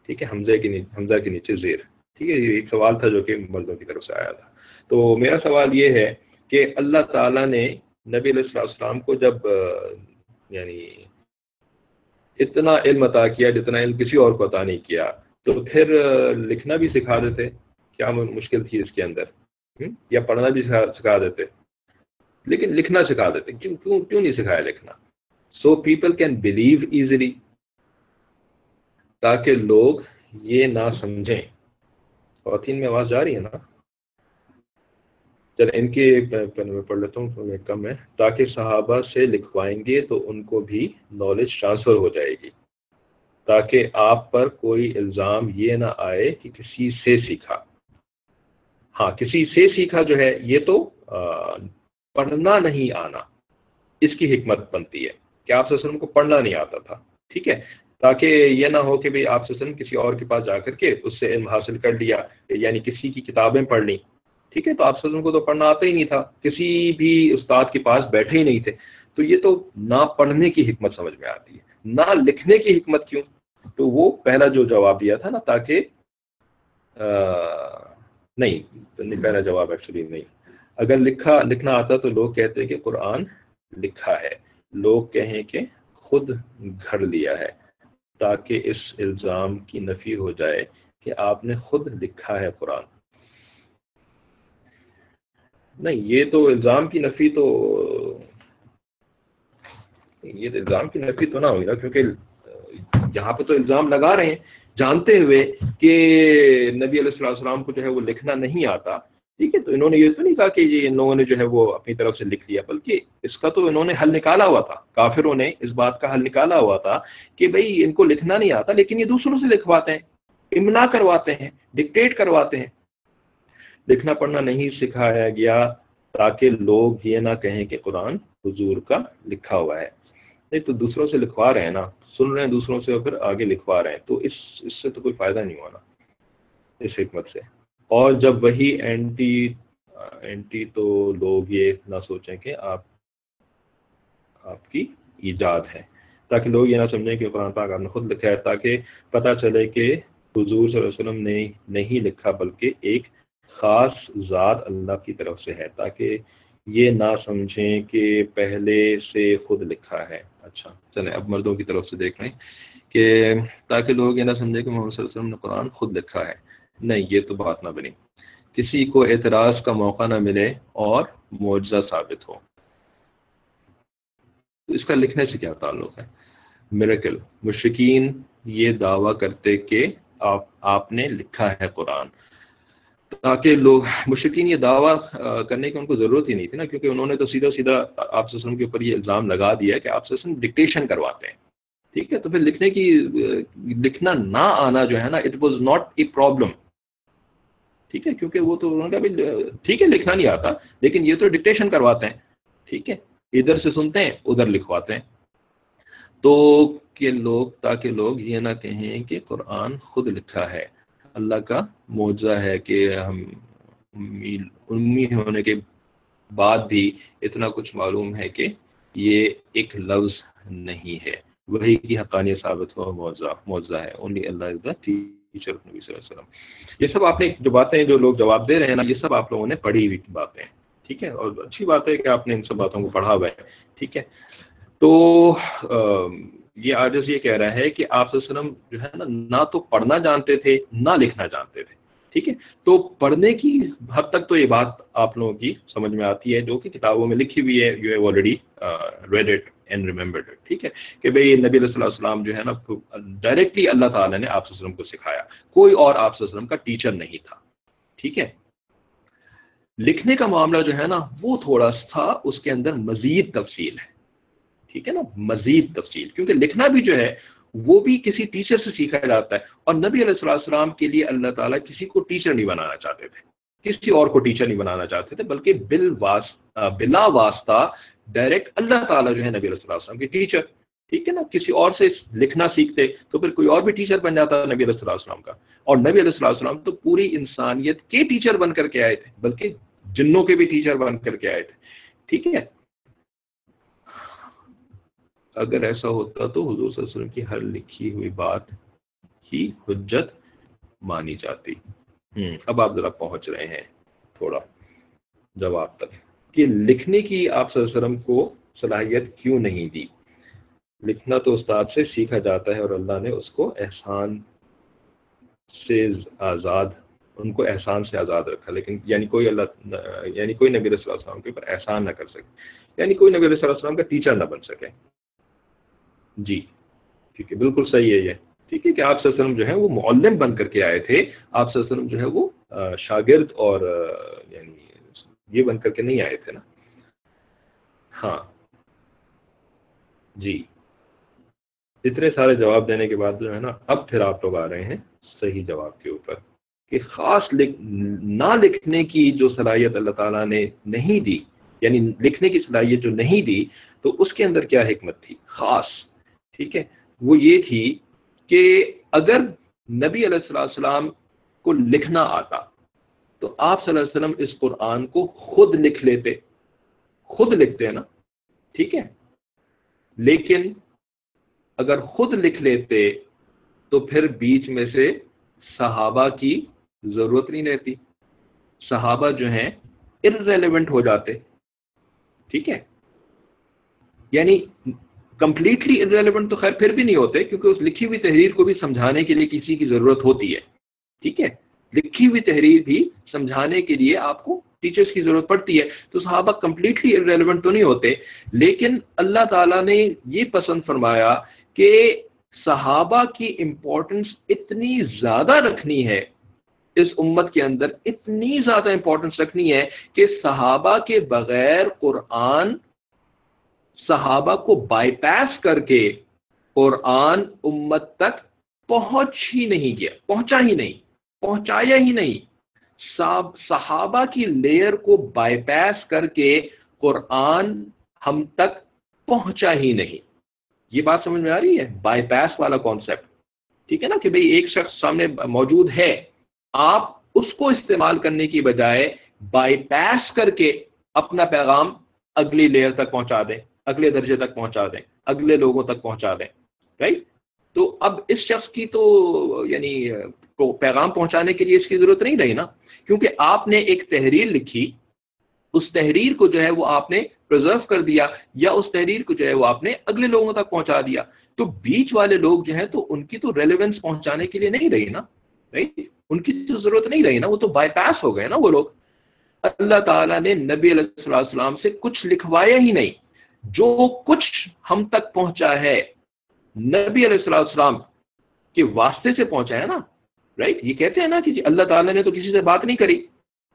A: ٹھیک ہے؟ حمزہ کے حمزہ کے نیچے زیر، ٹھیک ہے؟ یہ ایک سوال تھا جو کہ مردوں کی طرف سے آیا تھا۔ تو میرا سوال یہ ہے کہ اللہ تعالیٰ نے نبی علیہ السلام کو جب یعنی اتنا علم عطا کیا جتنا علم کسی اور کو عطا نہیں کیا، تو پھر لکھنا بھی سکھا دیتے کیا مشکل تھی اس کے اندر یا پڑھنا بھی سکھا دیتے۔ لیکن لکھنا سکھا دیتے، کیوں کیوں کیوں نہیں سکھایا لکھنا؟ So people can believe easily تاکہ لوگ یہ نہ سمجھیں۔ خواتین میں آواز جا رہی ہے نا؟ چل، ان کے میں پڑھ لیتا ہوں کم ہے۔ تاکہ صحابہ سے لکھوائیں گے تو ان کو بھی نالج ٹرانسفر ہو جائے گی۔ تاکہ آپ پر کوئی الزام یہ نہ آئے کہ کسی سے سیکھا۔ ہاں کسی سے سیکھا جو ہے، یہ تو پڑھنا نہیں آنا۔ اس کی حکمت بنتی ہے۔ کہ آپ وسلم کو پڑھنا نہیں آتا تھا؟ ٹھیک ہے۔ تاکہ یہ نہ ہو کہ بھائی آپ وسلم کسی اور کے پاس جا کر کے اس سے علم حاصل کر لیا یعنی کسی کی کتابیں پڑھ لیں۔ ٹھیک ہے، تو آپ وسلم کو تو پڑھنا آتا ہی نہیں تھا، کسی بھی استاد کے پاس بیٹھے ہی نہیں تھے۔ تو یہ تو نہ پڑھنے کی حکمت سمجھ میں آتی ہے، نہ لکھنے کی حکمت کیوں؟ تو وہ پہلا جو جواب دیا تھا نا، تاکہ نہیں پہلا جواب ایکچولی نہیں۔ اگر لکھا، لکھنا آتا تو لوگ کہتے کہ قرآن لکھا ہے۔ لوگ کہیں کہ خود گھڑ لیا ہے، تاکہ اس الزام کی نفی ہو جائے کہ آپ نے خود لکھا ہے قرآن۔ نہیں، یہ تو الزام کی نفی تو، یہ الزام کی نفی تو نہ ہوئی نا، کیونکہ یہاں پہ تو الزام لگا رہے ہیں۔ جانتے ہوئے کہ نبی علیہ السلام کو جو ہے وہ لکھنا نہیں آتا۔ ٹھیک ہے، تو انہوں نے یہ تو نہیں کہا کہ یہ ان لوگوں نے جو ہے وہ اپنی طرف سے لکھ لیا، بلکہ اس کا تو انہوں نے حل نکالا ہوا تھا۔ کافروں نے اس بات کا حل نکالا ہوا تھا کہ بھائی ان کو لکھنا نہیں آتا، لیکن یہ دوسروں سے لکھواتے ہیں امنا کرواتے ہیں ڈکٹیٹ کرواتے ہیں۔ لکھنا پڑھنا نہیں سکھایا گیا تاکہ لوگ یہ نہ کہیں کہ قرآن حضور کا لکھا ہوا ہے۔ نہیں تو دوسروں سے لکھوا رہے ہیں نا، سن رہے ہیں دوسروں سے اور پھر آگے لکھوا رہے ہیں۔ تو اس اس سے تو کوئی فائدہ نہیں ہوا نا، اس حکمت سے۔ اور جب وہی اینٹی اینٹی تو لوگ یہ نہ سوچیں کہ آپ آپ کی ایجاد ہے۔ تاکہ لوگ یہ نہ سمجھیں کہ قرآن پاک آپ نے خود لکھا ہے، تاکہ پتہ چلے کہ حضور صلی اللہ علیہ وسلم نے نہیں لکھا بلکہ ایک خاص ذات اللہ کی طرف سے ہے، تاکہ یہ نہ سمجھیں کہ پہلے سے خود لکھا ہے۔ اچھا چلیں اب مردوں کی طرف سے دیکھ لیں کہ تاکہ لوگ یہ نہ سمجھیں کہ محمد صلی اللہ علیہ وسلم نے قرآن خود لکھا ہے۔ نہیں، یہ تو بات نہ بنی۔ کسی کو اعتراض کا موقع نہ ملے اور معجزہ ثابت ہو۔ اس کا لکھنے سے کیا تعلق ہے؟ میریکل مشکین یہ دعویٰ کرتے کہ آپ آپ نے لکھا ہے قرآن۔ تاکہ لوگ مشکین یہ دعویٰ کرنے کی ان کو ضرورت ہی نہیں تھی نا، کیونکہ انہوں نے تو سیدھا سیدھا آپ وسلم کے اوپر یہ الزام لگا دیا کہ آپ وسلم ڈکٹیشن کرواتے ہیں۔ ٹھیک ہے؟ تو پھر لکھنے کی لکھنا نہ آنا جو ہے نا it was not a problem ٹھیک ہے؟ کیونکہ وہ تو انہوں نے کہا ٹھیک ہے، لکھنا نہیں آتا، لیکن یہ تو ڈکٹیشن کرواتے ہیں۔ ٹھیک ہے؟ ادھر سے سنتے ہیں، ادھر لکھواتے ہیں۔ تو کہ لوگ، تاکہ لوگ یہ نہ کہیں کہ قرآن خود لکھا ہے۔ اللہ کا معجزہ ہے کہ ہم امی ہونے کے بعد بھی اتنا کچھ معلوم ہے کہ یہ ایک لفظ نہیں ہے۔ وہی کی حقانیت ثابت ہوا معجزہ معجزہ ہے۔ اونلی اللہ ٹیچر نبی صلی اللہ علیہ وسلم۔ یہ سب آپ نے جو باتیں جو لوگ جواب دے رہے ہیں نا، یہ سب آپ لوگوں نے پڑھی ہوئی باتیں ٹھیک ہے؟ اور اچھی بات ہے کہ آپ نے ان سب باتوں کو پڑھا ہوا ہے۔ ٹھیک ہے؟ تو یہ آجز یہ کہہ رہا ہے کہ آپ وسلم جو ہے نا، نہ تو پڑھنا جانتے تھے، نہ لکھنا جانتے تھے، ٹھیک ہے؟ تو پڑھنے کی حد تک تو یہ بات آپ لوگوں کی سمجھ میں آتی ہے، جو کہ کتابوں میں لکھی ہوئی ہے you have already read it and remembered it ٹھیک ہے؟ کہ بھائی نبی علیہ اللہ السلام جو ہے نا ڈائریکٹلی اللہ تعالیٰ نے آپ وسلم کو سکھایا۔ کوئی اور آپ وسلم کا ٹیچر نہیں تھا، ٹھیک ہے؟ لکھنے کا معاملہ جو ہے نا، وہ تھوڑا سا اس کے اندر مزید تفصیل ہے۔ ٹھیک ہے نا، مزید تفصیل۔ کیونکہ لکھنا بھی جو ہے، وہ بھی کسی ٹیچر سے سیکھا جاتا ہے۔ اور نبی علیہ السلام السلام کے لیے اللہ تعالیٰ کسی کو ٹیچر نہیں بنانا چاہتے تھے۔ کسی اور کو ٹیچر نہیں بنانا چاہتے تھے، بلکہ بل واس بلا واسطہ ڈائریکٹ اللہ تعالیٰ جو ہے نبی علیہ السلام کے ٹیچر ٹھیک ہے نا، کسی اور سے لکھنا سیکھتے تو پھر کوئی اور بھی ٹیچر بن جاتا نبی علیہ السلام کا۔ اور نبی علیہ السلام السلام تو پوری انسانیت کے ٹیچر بن کر کے آئے تھے، بلکہ جنوں کے بھی ٹیچر بن کر کے آئے تھے۔ ٹھیک ہے اگر ایسا ہوتا تو حضور صلی اللہ علیہ وسلم کی ہر لکھی ہوئی بات ہی حجت مانی جاتی۔ اب آپ ذرا پہنچ رہے ہیں تھوڑا جواب تک۔ کہ لکھنے کی آپ صلی اللہ علیہ وسلم کو صلاحیت کیوں نہیں دی؟ لکھنا تو استاد سے سیکھا جاتا ہے اور اللہ نے اس کو احسان سے آزاد ان کو احسان سے آزاد رکھا۔ لیکن یعنی کوئی اللہ یعنی کوئی نبی صلی اللہ علیہ وسلم کے اوپر احسان نہ کر سکے یعنی کوئی نبی صلی اللہ علیہ وسلم کا ٹیچر نہ بن سکے۔ جی ٹھیک ہے، بالکل صحیح ہے یہ۔ ٹھیک ہے کہ آپ وسلم جو ہے وہ معلم بن کر کے آئے تھے۔ آپ وسلم جو ہے وہ شاگرد اور یعنی یہ بن کر کے نہیں آئے تھے نا۔ ہاں۔ جی۔ اتنے سارے جواب دینے کے بعد جو ہے نا، اب پھر آپ لوگ آ رہے ہیں صحیح جواب کے اوپر۔ کہ خاص لکھ، نہ لکھنے کی جو صلاحیت اللہ تعالیٰ نے نہیں دی یعنی لکھنے کی صلاحیت جو نہیں دی، تو اس کے اندر کیا حکمت تھی؟ خاص۔ ٹھیک ہے؟ وہ یہ تھی کہ اگر نبی علیہ السلام السلام کو لکھنا آتا تو آپ صلی اللہ علیہ وسلم اس قرآن کو خود لکھ لیتے، خود لکھتے ہیں نا؟ ٹھیک ہے؟ لیکن اگر خود لکھ لیتے تو پھر بیچ میں سے صحابہ کی ضرورت نہیں رہتی۔ صحابہ جو ہیں ارریلیونٹ ہو جاتے۔ ٹھیک ہے؟ یعنی کمپلیٹلی انریلیونٹ تو خیر پھر بھی نہیں ہوتے، کیونکہ اس لکھی ہوئی تحریر کو بھی سمجھانے کے لیے کسی کی ضرورت ہوتی ہے۔ ٹھیک ہے؟ لکھی ہوئی تحریر بھی سمجھانے کے لیے آپ کو ٹیچرس کی ضرورت پڑتی ہے۔ تو صحابہ کمپلیٹلی انریلیونٹ تو نہیں ہوتے، لیکن اللہ تعالیٰ نے یہ پسند فرمایا کہ صحابہ کی امپورٹنس اتنی زیادہ رکھنی ہے، اس امت کے اندر اتنی زیادہ امپورٹنس رکھنی ہے کہ صحابہ کے بغیر قرآن صحابہ کو بائی پاس کر کے قرآن امت تک پہنچ ہی نہیں گیا، پہنچا ہی نہیں، پہنچایا ہی نہیں۔
B: صحابہ کی لیئر کو بائی پاس کر کے قرآن ہم تک پہنچا ہی نہیں۔ یہ بات سمجھ میں آ رہی ہے؟ بائی پاس والا کانسیپٹ ٹھیک ہے نا کہ بھئی ایک شخص سامنے موجود ہے، آپ اس کو استعمال کرنے کی بجائے بائی پاس کر کے اپنا پیغام اگلی لیئر تک پہنچا دیں۔ اگلے درجے تک پہنچا دیں، اگلے لوگوں تک پہنچا دیں رائٹ تو اب اس شخص کی تو یعنی کو پیغام پہنچانے کے لیے اس کی ضرورت نہیں رہی نا؟ کیونکہ آپ نے ایک تحریر لکھی، اس تحریر کو جو ہے وہ آپ نے پرزرو کر دیا یا اس تحریر کو جو ہے وہ آپ نے اگلے لوگوں تک پہنچا دیا۔ تو بیچ والے لوگ جو ہیں تو ان کی تو ریلیونس پہنچانے کے لیے نہیں رہی نا؟ رائٹ ان کی تو ضرورت نہیں رہی نا؟ وہ تو بائی پاس ہو گئے نا وہ لوگ۔ اللہ تعالیٰ نے نبی علیہ السلام سے کچھ لکھوایا ہی نہیں۔ جو کچھ ہم تک پہنچا ہے، نبی علیہ السلام کے واسطے سے پہنچا ہے نا رائٹ یہ کہتے ہیں نا کہ جی اللہ تعالیٰ نے تو کسی سے بات نہیں کری۔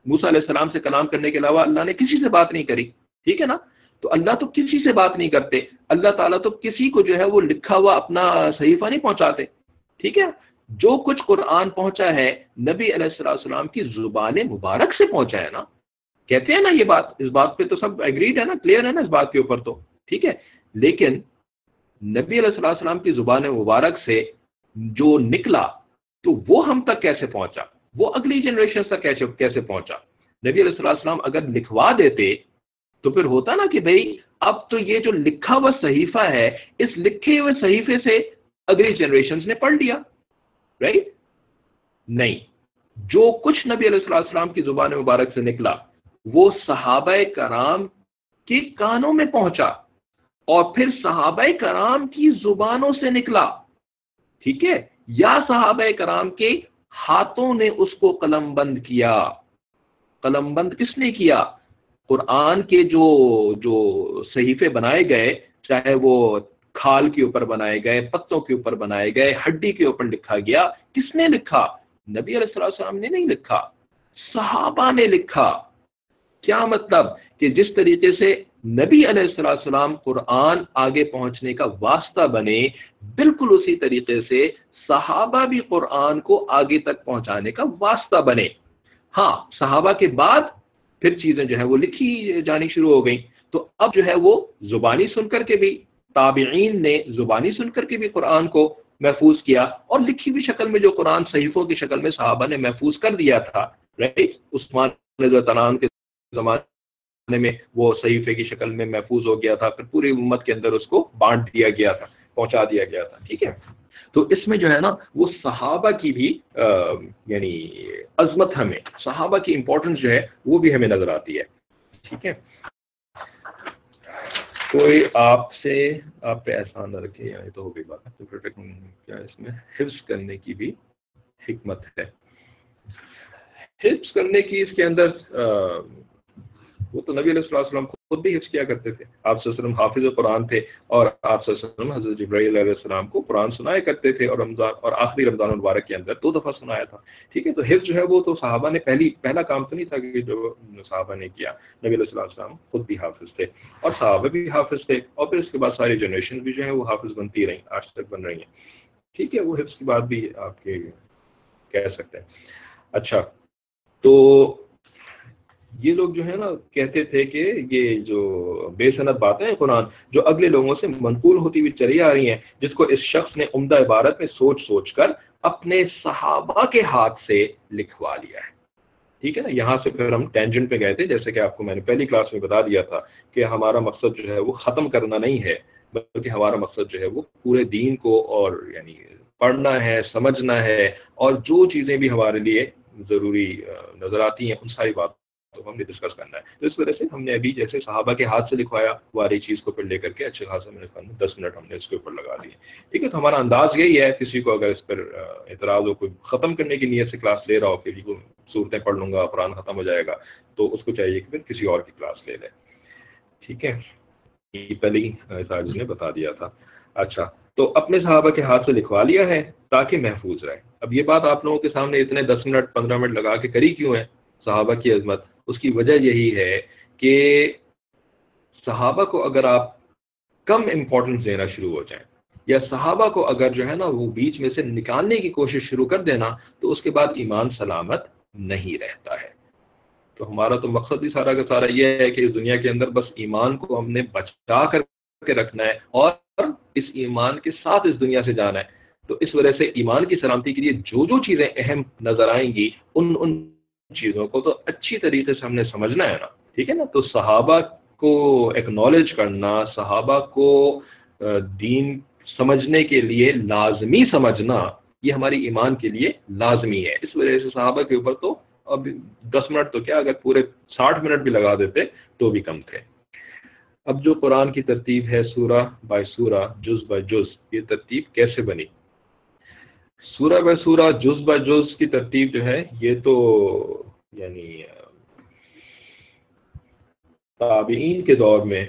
B: موسا علیہ السلام سے کلام کرنے کے علاوہ اللہ نے کسی سے بات نہیں کری، ٹھیک ہے نا؟ تو اللہ تو کسی سے بات نہیں کرتے، اللہ تعالیٰ تو کسی کو جو ہے وہ لکھا ہوا اپنا صحیفہ نہیں پہنچاتے، ٹھیک ہے؟ جو کچھ قرآن پہنچا ہے، نبی علیہ السلام کی زبان مبارک سے پہنچا ہے نا۔ کہتے ہیں نا یہ بات، اس بات پہ تو سب اگریڈ ہے نا کلیئر ہے نا اس بات کے اوپر تو، ٹھیک ہے؟ لیکن نبی علیہ السلام کی زبان مبارک سے جو نکلا تو وہ ہم تک کیسے پہنچا؟ وہ اگلی جنریشن تک کیسے پہنچا؟ نبی علیہ السلام اگر لکھوا دیتے تو پھر ہوتا نا کہ بھائی اب تو یہ جو لکھا ہوا صحیفہ ہے، اس لکھے ہوئے صحیفے سے اگلی جنریشن نے پڑھ لیا رائٹ نہیں، جو کچھ نبی علیہ السلام کی زبان مبارک سے نکلا وہ صحابہ کرام کے کانوں میں پہنچا اور پھر صحابہ کرام کی زبانوں سے نکلا۔ ٹھیک ہے؟ یا صحابہ کرام کے ہاتھوں نے اس کو قلم بند کیا۔ قلم بند کس نے کیا؟ قرآن کے جو جو صحیفے بنائے گئے، چاہے وہ کھال کے اوپر بنائے گئے، پتوں کے اوپر بنائے گئے، ہڈی کے اوپر لکھا گیا، کس نے لکھا؟ نبی علیہ السلام نے نہیں لکھا۔ صحابہ نے لکھا۔ کیا مطلب کہ جس طریقے سے نبی علیہ السلام قرآن آگے پہنچنے کا واسطہ بنے، بالکل اسی طریقے سے صحابہ بھی قرآن کو آگے تک پہنچانے کا واسطہ بنے۔ ہاں صحابہ کے بعد پھر چیزیں جو ہے وہ لکھی جانی شروع ہو گئیں۔ تو اب جو ہے وہ زبانی سن کر کے بھی، تابعین نے زبانی سن کر کے بھی قرآن کو محفوظ کیا اور لکھی ہوئی شکل میں جو قرآن صحیفوں کی شکل میں صحابہ نے محفوظ کر دیا تھا۔ رائٹ عثمان کے زمانے میں وہ صحیفے کی شکل میں محفوظ ہو گیا تھا، پھر پوری امت کے اندر اس کو بانٹ دیا گیا تھا، پہنچا دیا گیا تھا، ٹھیک ہے؟ تو اس میں جو ہے نا، وہ صحابہ کی بھی یعنی عظمت ہمیں، صحابہ کی امپورٹنس جو ہے، وہ بھی ہمیں نظر آتی ہے، ٹھیک ہے؟ کوئی آپ سے، آپ پہ احسان نہ رکھے یعنی تو ہو گئی بات کیا اس میں حفظ کرنے کی بھی حکمت ہے؟ حفظ کرنے کی اس کے اندر وہ تو نبی علیہ السلام خود بھی حفظ کیا کرتے تھے۔ آپ صلی اللہ علیہ وسلم حافظ قرآن تھے اور آپ صلی اللہ علیہ وسلم حضرت جبرائیل علیہ السلام کو قرآن سنایا کرتے تھے اور رمضان اور آخری رمضان المبارک کے اندر دو دفعہ سنایا تھا۔ ٹھیک ہے، تو حفظ جو ہے وہ تو صحابہ نے پہلی، پہلا کام تو نہیں تھا کہ جو صحابہ نے کیا۔ نبی علیہ السلام خود بھی حافظ تھے اور صحابہ بھی حافظ تھے اور پھر اس کے بعد ساری جنریشن بھی جو ہے وہ حافظ بنتی رہیں آج تک بن رہی ہیں۔ ٹھیک ہے، وہ حفظ کی بات بھی آپ کے کہہ سکتے ہیں۔ اچھا تو یہ لوگ جو ہے نا، کہتے تھے کہ یہ جو بے صنعت باتیں قرآن، جو اگلے لوگوں سے منقول ہوتی ہوئی چلی آ رہی ہیں، جس کو اس شخص نے عمدہ عبارت میں سوچ سوچ کر اپنے صحابہ کے ہاتھ سے لکھوا لیا ہے۔ ٹھیک ہے نا؟ یہاں سے پھر ہم ٹینجنٹ پہ گئے تھے، جیسے کہ آپ کو میں نے پہلی کلاس میں بتا دیا تھا کہ ہمارا مقصد جو ہے وہ ختم کرنا نہیں ہے، بلکہ ہمارا مقصد جو ہے وہ پورے دین کو اور یعنی پڑھنا ہے، سمجھنا ہے اور جو چیزیں بھی ہمارے لیے ضروری نظر آتی ہیں، ان ساری بات تو ہم نے ڈسکس کرنا ہے۔ تو اس وجہ سے ہم نے ابھی جیسے صحابہ کے ہاتھ سے لکھوایا واری چیز کو پھر لے کر کے اچھے خاصا میں نے دس منٹ ہم نے اس کے اوپر لگا دیے ٹھیک ہے، تو ہمارا انداز یہی ہے، کسی کو اگر اس پر اعتراض ہو، کوئی ختم کرنے کی نیت سے کلاس لے رہا ہو، کہ جی کو صورتیں پڑھ لوں گا، قرآن ختم ہو جائے گا، تو اس کو چاہیے کہ پھر کسی اور کی کلاس لے لیں ٹھیک ہے پہلے ہی جی نے بتا دیا تھا۔ اچھا تو اپنے صحابہ کے ہاتھ سے لکھوا لیا ہے تاکہ محفوظ رہے۔ اب یہ بات آپ لوگوں کے سامنے اتنے دس منٹ، پندرہ منٹ لگا کے کری کیوں ہے؟ صحابہ کی عظمت۔ اس کی وجہ یہی ہے کہ صحابہ کو اگر آپ کم امپورٹنس دینا شروع ہو جائیں یا صحابہ کو اگر جو ہے نا وہ بیچ میں سے نکالنے کی کوشش شروع کر دینا تو اس کے بعد ایمان سلامت نہیں رہتا ہے۔ تو ہمارا تو مقصد ہی سارا کا سارا یہ ہے کہ اس دنیا کے اندر بس ایمان کو ہم نے بچا کر کے رکھنا ہے اور اس ایمان کے ساتھ اس دنیا سے جانا ہے۔ تو اس وجہ سے ایمان کی سلامتی کے لیے جو جو چیزیں اہم نظر آئیں گی، ان ان چیزوں کو تو اچھی طریقے سے ہم نے سمجھنا ہے نا۔ ٹھیک ہے نا؟ تو صحابہ کو ایکنالج کرنا، صحابہ کو دین سمجھنے کے لیے لازمی سمجھنا، یہ ہماری ایمان کے لیے لازمی ہے۔ اس وجہ سے صحابہ کے اوپر تو اب دس منٹ تو کیا، اگر پورے ساٹھ منٹ بھی لگا دیتے تو بھی کم تھے۔ اب جو قرآن کی ترتیب ہے سورہ بائی سورہ، جز بائی جز، یہ ترتیب کیسے بنی؟ سورہ بائی سورہ، جز بائی جز کی ترتیب جو ہے، یہ تو یعنی تابعین کے دور میں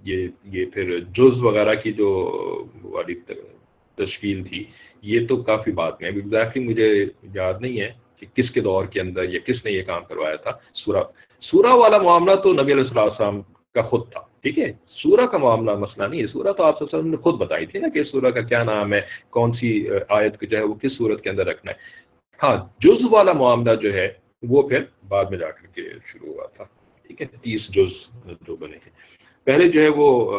B: یہ یہ پھر جز وغیرہ کی جو والی تشکیل تھی، یہ تو کافی بات میں ایگزیکٹلی مجھے یاد نہیں ہے کہ کس کے دور کے اندر یا کس نے یہ کام کروایا تھا، سورہ سورہ والا معاملہ تو نبی علیہ السلام کا خود تھا۔ ٹھیک ہے؟ سورہ کا معاملہ مسئلہ نہیں ہے۔ سورہ تو آپ نے خود بتائی تھی نا کہ سورہ کا کیا نام ہے، کون سی آیت جو ہے وہ کس صورت کے اندر رکھنا ہے۔ ہاں جز والا معاملہ جو ہے وہ پھر بعد میں جا کر کے شروع ہوا تھا۔ ٹھیک ہے؟ تیس جز جو بنے تھے۔ پہلے جو ہے وہ،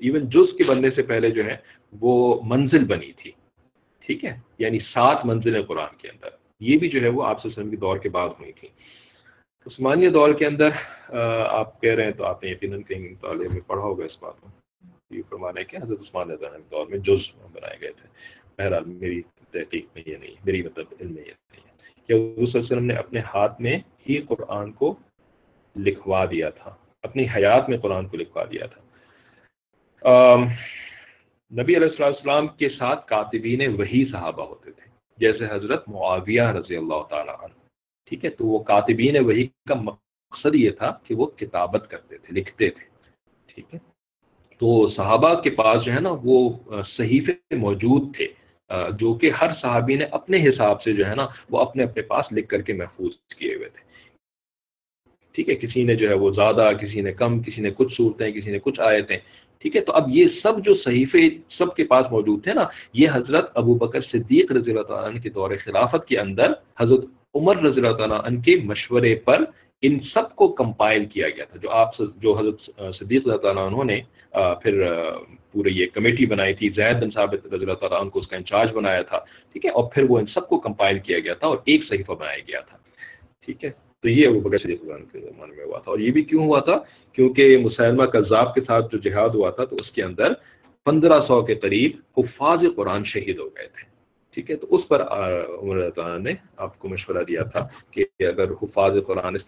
B: ایون جز کے بننے سے پہلے جو ہے وہ منزل بنی تھی۔ ٹھیک ہے؟ یعنی سات منزلیں قرآن کے اندر۔ یہ بھی جو ہے وہ آپ وسلم کے دور کے بعد ہوئی تھیں۔ عثمانیہ دور کے اندر آپ کہہ رہے ہیں تو آپ نے یقیناً کہیں مطالعے میں پڑھا ہوگا اس بات کو۔ یہ فرمانا ہے کہ حضرت عثمان کے دور میں جز بنائے گئے تھے۔ بہرحال میری تحقیق میں یہ نہیں، میری مطلب علم میں یہ نہیں ہے کہ حضور صلی اللہ علیہ وسلم نے اپنے ہاتھ میں ہی قرآن کو لکھوا دیا تھا، اپنی حیات میں قرآن کو لکھوا دیا تھا۔ نبی علیہ السلام کے ساتھ کاتبین وہی صحابہ ہوتے تھے، جیسے حضرت معاویہ رضی اللہ تعالیٰ عنہ۔ ٹھیک ہے؟ تو وہ کاتبین وہی کا مقصد یہ تھا کہ وہ کتابت کرتے تھے، لکھتے تھے، ٹھیک ہے؟ تو صحابہ کے پاس جو ہے نا، وہ صحیفے موجود تھے جو کہ ہر صحابی نے اپنے حساب سے جو ہے نا، وہ اپنے اپنے پاس لکھ کر کے محفوظ کیے ہوئے تھے۔ ٹھیک ہے؟ کسی نے جو ہے وہ زیادہ، کسی نے کم، کسی نے کچھ صورتیں، کسی نے کچھ آئے تھے ٹھیک ہے؟ تو اب یہ سب جو صحیفے سب کے پاس موجود تھے نا، یہ حضرت ابو بکر صدیق رضی اللہ تعالیٰ کے دور خلافت کے اندر حضرت عمر رضی اللہ تعالیٰ عنہ کے مشورے پر ان سب کو کمپائل کیا گیا تھا، جو آپ جو حضرت صدیق رضی اللہ تعالیٰ عنہ نے پھر پورے یہ کمیٹی بنائی تھی، زید بن ثابت رضی اللہ تعالیٰ عنہ کو اس کا انچارج بنایا تھا، ٹھیک ہے؟ اور پھر وہ ان سب کو کمپائل کیا گیا تھا اور ایک صحیفہ بنایا گیا تھا، ٹھیک ہے؟ تو یہ ابو بکر صدیق کے زمانے میں ہوا تھا۔ اور یہ بھی کیوں ہوا تھا؟ کیونکہ مسلمہ کذاب کے ساتھ جو جہاد ہوا تھا تو اس کے اندر پندرہ سو کے قریب حفاظ قرآن شہید ہو گئے تھے۔ ٹھیک ہے، تو اس پر عمر تعالیٰ نے آپ کو مشورہ دیا تھا کہ اگر حفاظ قرآن اس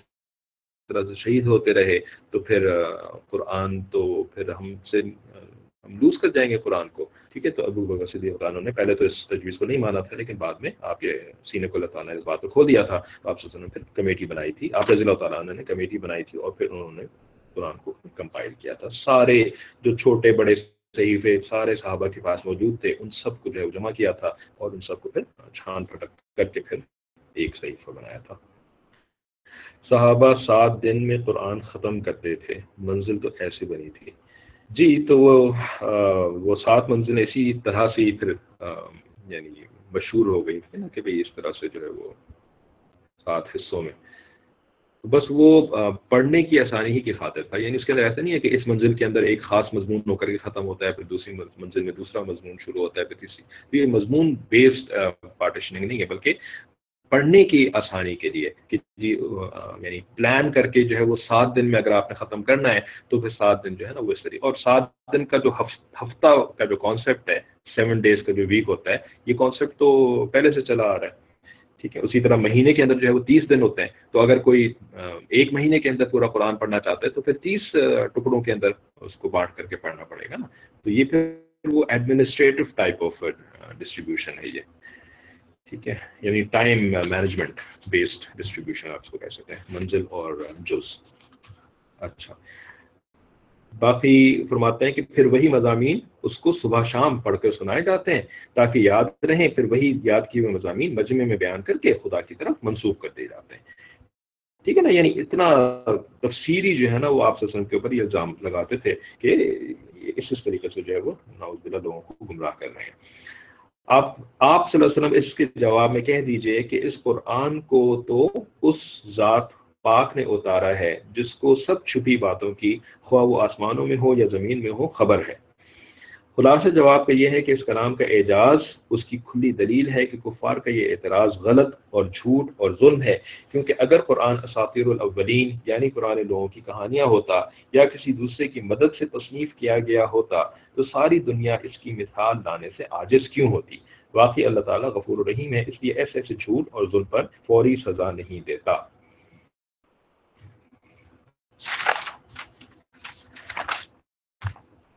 B: طرح سے شہید ہوتے رہے تو پھر قرآن تو پھر ہم سے ہم لوز کر جائیں گے قرآن کو، ٹھیک ہے؟ تو ابو بکر صدیق قرآن نے پہلے تو اس تجویز کو نہیں مانا تھا، لیکن بعد میں آپ یہ سینے کو اللہ تعالیٰ نے اس بات کو کھو دیا تھا۔ آپ نے پھر کمیٹی بنائی تھی، آپ رضی اللہ تعالیٰ نے کمیٹی بنائی تھی اور پھر انہوں نے قرآن کو کمپائل کیا تھا۔ سارے جو چھوٹے بڑے صحیفے سارے صحابہ کے پاس موجود تھے، ان سب کو جو ہے جمع کیا تھا اور ان سب کو پھر چھان پھٹک کر کے پھر ایک صحیفہ بنایا تھا۔ صحابہ سات دن میں قرآن ختم کرتے تھے، منزل تو ایسی بنی تھی۔ جی تو وہ وہ سات منزل اسی طرح سے پھر یعنی مشہور ہو گئی تھی نا کہ بھئی اس طرح سے جو ہے وہ سات حصوں میں۔ بس وہ پڑھنے کی آسانی ہی کی خاطر تھا۔ یعنی اس کے اندر ایسا نہیں ہے کہ اس منزل کے اندر ایک خاص مضمون ہو کر کے ختم ہوتا ہے، پھر دوسری منزل میں دوسرا مضمون شروع ہوتا ہے، پھر تیسری۔ تو یہ مضمون بیسڈ پارٹیشننگ نہیں ہے، بلکہ پڑھنے کی آسانی کے لیے کہ جی یعنی پلان کر کے جو ہے وہ سات دن میں اگر آپ نے ختم کرنا ہے تو پھر سات دن جو ہے نا وہ اس طریقے، اور سات دن کا جو ہفتہ کا جو کانسیپٹ ہے سیون ڈیز کا جو ویک ہوتا ہے، یہ کانسیپٹ تو پہلے سے چلا آ رہا ہے۔ ٹھیک ہے، اسی طرح مہینے کے اندر جو ہے وہ تیس دن ہوتے ہیں۔ تو اگر کوئی ایک مہینے کے اندر پورا قرآن پڑھنا چاہتا ہے، تو پھر تیس ٹکڑوں کے اندر اس کو بانٹ کر کے پڑھنا پڑے گا نا۔ تو یہ پھر وہ ایڈمنسٹریٹو ٹائپ آف ڈسٹریبیوشن ہے یہ۔ ٹھیک ہے یعنی ٹائم مینجمنٹ بیسڈ ڈسٹریبیوشن آپ اس کو کہہ سکتے ہیں، منزل اور جز۔ اچھا۔ باقی فرماتے ہیں کہ پھر وہی مضامین اس کو صبح شام پڑھ کر سنائے جاتے ہیں تاکہ یاد رہیں، پھر وہی یاد کیے ہوئے مضامین مجمع میں بیان کر کے خدا کی طرف منسوخ کر دیے جاتے ہیں۔ ٹھیک ہے نا؟ یعنی اتنا تفصیلی جو ہے نا وہ آپ سسن کے اوپر یہ الزام لگاتے تھے کہ اس اس طریقے سے جو ہے وہ ناؤز لوگوں کو گمراہ کر رہے ہیں۔ آپ آپ صلی اللہ علیہ وسلم اس کے جواب میں کہہ دیجیے کہ اس قرآن کو تو اس ذات پاک نے اتارا ہے، جس کو سب چھپی باتوں کی خواہ وہ آسمانوں میں ہو یا زمین میں ہو خبر ہے۔ خلاصہ جواب کا یہ ہے کہ اس کلام کا اعجاز، اس کی کھلی دلیل ہے کہ کفار کا یہ اعتراض غلط اور جھوٹ اور ظلم ہے۔ کیونکہ اگر قرآن اساطیر الاولین یعنی قرآن لوگوں کی کہانیاں ہوتا یا کسی دوسرے کی مدد سے تصنیف کیا گیا ہوتا، تو ساری دنیا اس کی مثال لانے سے عاجز کیوں ہوتی؟ واقعی اللہ تعالیٰ غفور الرحیم ہے، اس لیے ایسے ایسے جھوٹ اور ظلم پر فوری سزا نہیں دیتا۔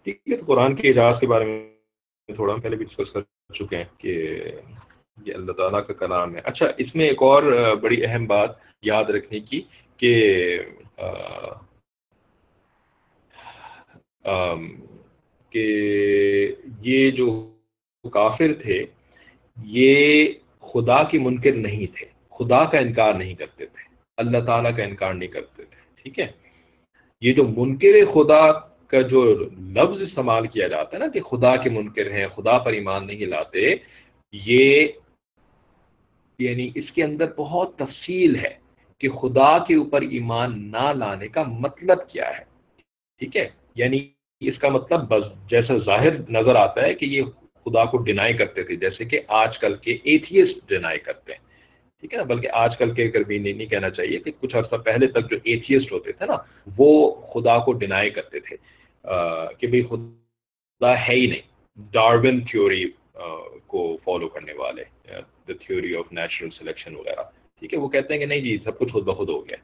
B: ٹھیک ہے، تو قرآن کے اعجاز کے بارے میں تھوڑا ہم پہلے بھی ڈسکس کر چکے ہیں کہ یہ اللہ تعالیٰ کا کلام ہے۔ اچھا اس میں ایک اور بڑی اہم بات یاد رکھنے کی کہ کہ یہ جو کافر تھے، یہ خدا کی منکر نہیں تھے۔ خدا کا انکار نہیں کرتے تھے۔ اللہ تعالیٰ کا انکار نہیں کرتے تھے۔ ٹھیک ہے؟ یہ جو منکر خدا کا جو لفظ استعمال کیا جاتا ہے نا کہ خدا کے منکر ہیں، خدا پر ایمان نہیں لاتے، یہ یعنی اس کے اندر بہت تفصیل ہے کہ خدا کے اوپر ایمان نہ لانے کا مطلب کیا ہے۔ ٹھیک ہے؟ یعنی اس کا مطلب جیسا ظاہر نظر آتا ہے کہ یہ خدا کو ڈینائی کرتے تھے، جیسے کہ آج کل کے ایتھیسٹ ڈینائی کرتے ہیں۔ ٹھیک ہے نا؟ بلکہ آج کل کے بھی نہیں کہنا چاہیے کہ کچھ عرصہ پہلے تک جو ایتھیسٹ ہوتے تھے نا، وہ خدا کو ڈینائی کرتے تھے کہ بھئی خدا ہے ہی نہیں۔ ڈارون تھیوری کو فالو کرنے والے the theory of natural selection وغیرہ۔ ٹھیک ہے؟ وہ کہتے ہیں کہ نہیں جی سب کچھ خود بخود ہو گیا۔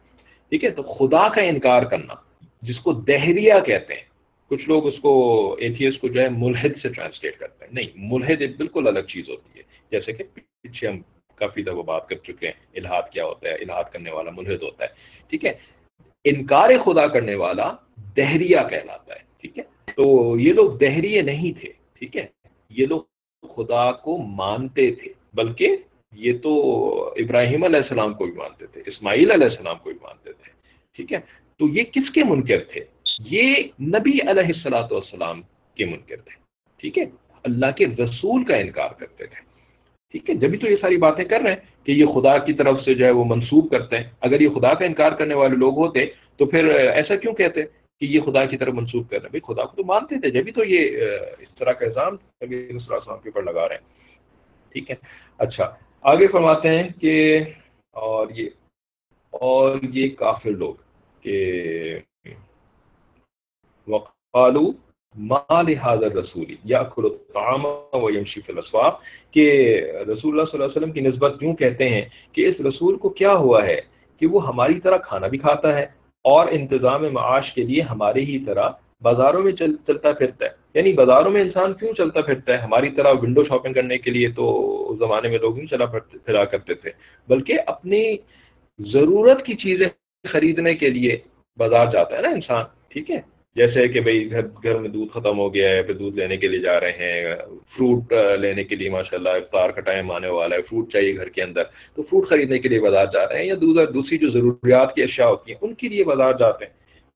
B: ٹھیک ہے؟ تو خدا کا انکار کرنا، جس کو دہریہ کہتے ہیں، کچھ لوگ اس کو ایتھیس کو جو ہے ملحد سے ٹرانسلیٹ کرتے ہیں۔ نہیں، ملحد ایک بالکل الگ چیز ہوتی ہے۔ جیسے کہ پیچھے ہم کافی دفعہ بات کر چکے ہیں، الہاد کیا ہوتا ہے، الہاد کرنے والا ملحد ہوتا ہے، ٹھیک ہے؟ انکار خدا کرنے والا دہریہ کہلاتا ہے، ٹھیک ہے؟ تو یہ لوگ دہریے نہیں تھے، ٹھیک ہے؟ یہ لوگ خدا کو مانتے تھے، بلکہ یہ تو ابراہیم علیہ السلام کو بھی مانتے تھے، اسماعیل علیہ السلام کو بھی مانتے تھے، ٹھیک ہے؟ تو یہ کس کے منکر تھے؟ یہ نبی علیہ السلاۃ والسلام کے منکر تھے، ٹھیک ہے؟ اللہ کے رسول کا انکار کرتے تھے۔ ٹھیک ہے جبھی تو یہ ساری باتیں کر رہے ہیں کہ یہ خدا کی طرف سے جو ہے وہ منسوخ کرتے ہیں۔ اگر یہ خدا کا انکار کرنے والے لوگ ہوتے تو پھر ایسا کیوں کہتے کہ یہ خدا کی طرف منسوخ کر رہے ہیں؟ بھائی، خدا کو تو مانتے تھے جبھی تو یہ، اس طرح کا الزام نبی السلام کے اوپر لگا رہے ہیں۔ ٹھیک ہے۔ اچھا آگے فرماتے ہیں کہ اور یہ اور یہ کافر لوگ کہ وقالو مال حاضر رسولی یا الطعام و یمشی فی الاسواق کہ رسول اللہ صلی اللہ علیہ وسلم کی نسبت یوں کہتے ہیں کہ اس رسول کو کیا ہوا ہے کہ وہ ہماری طرح کھانا بھی کھاتا ہے اور انتظام معاش کے لیے ہمارے ہی طرح بازاروں میں چل چلتا پھرتا ہے. یعنی بازاروں میں انسان کیوں چلتا پھرتا ہے؟ ہماری طرح ونڈو شاپنگ کرنے کے لیے تو زمانے میں لوگ نہیں چلا پھرا کرتے تھے. بلکہ اپنی ضرورت کی چیزیں خریدنے کے لیے بازار جاتا ہے نا انسان. ٹھیک ہے؟ جیسے کہ بھائی گھر گھر میں دودھ ختم ہو گیا ہے، پھر دودھ لینے کے لیے جا رہے ہیں فروٹ لینے کے لیے ماشاء اللہ افطار کا ٹائم آنے والا ہے فروٹ چاہیے گھر کے اندر۔ تو فروٹ خریدنے کے لیے بازار جا رہے ہیں یا دوسرا دوسری جو ضروریات کی اشیاء ہوتی ہیں، ان کے لیے بازار جاتے ہیں،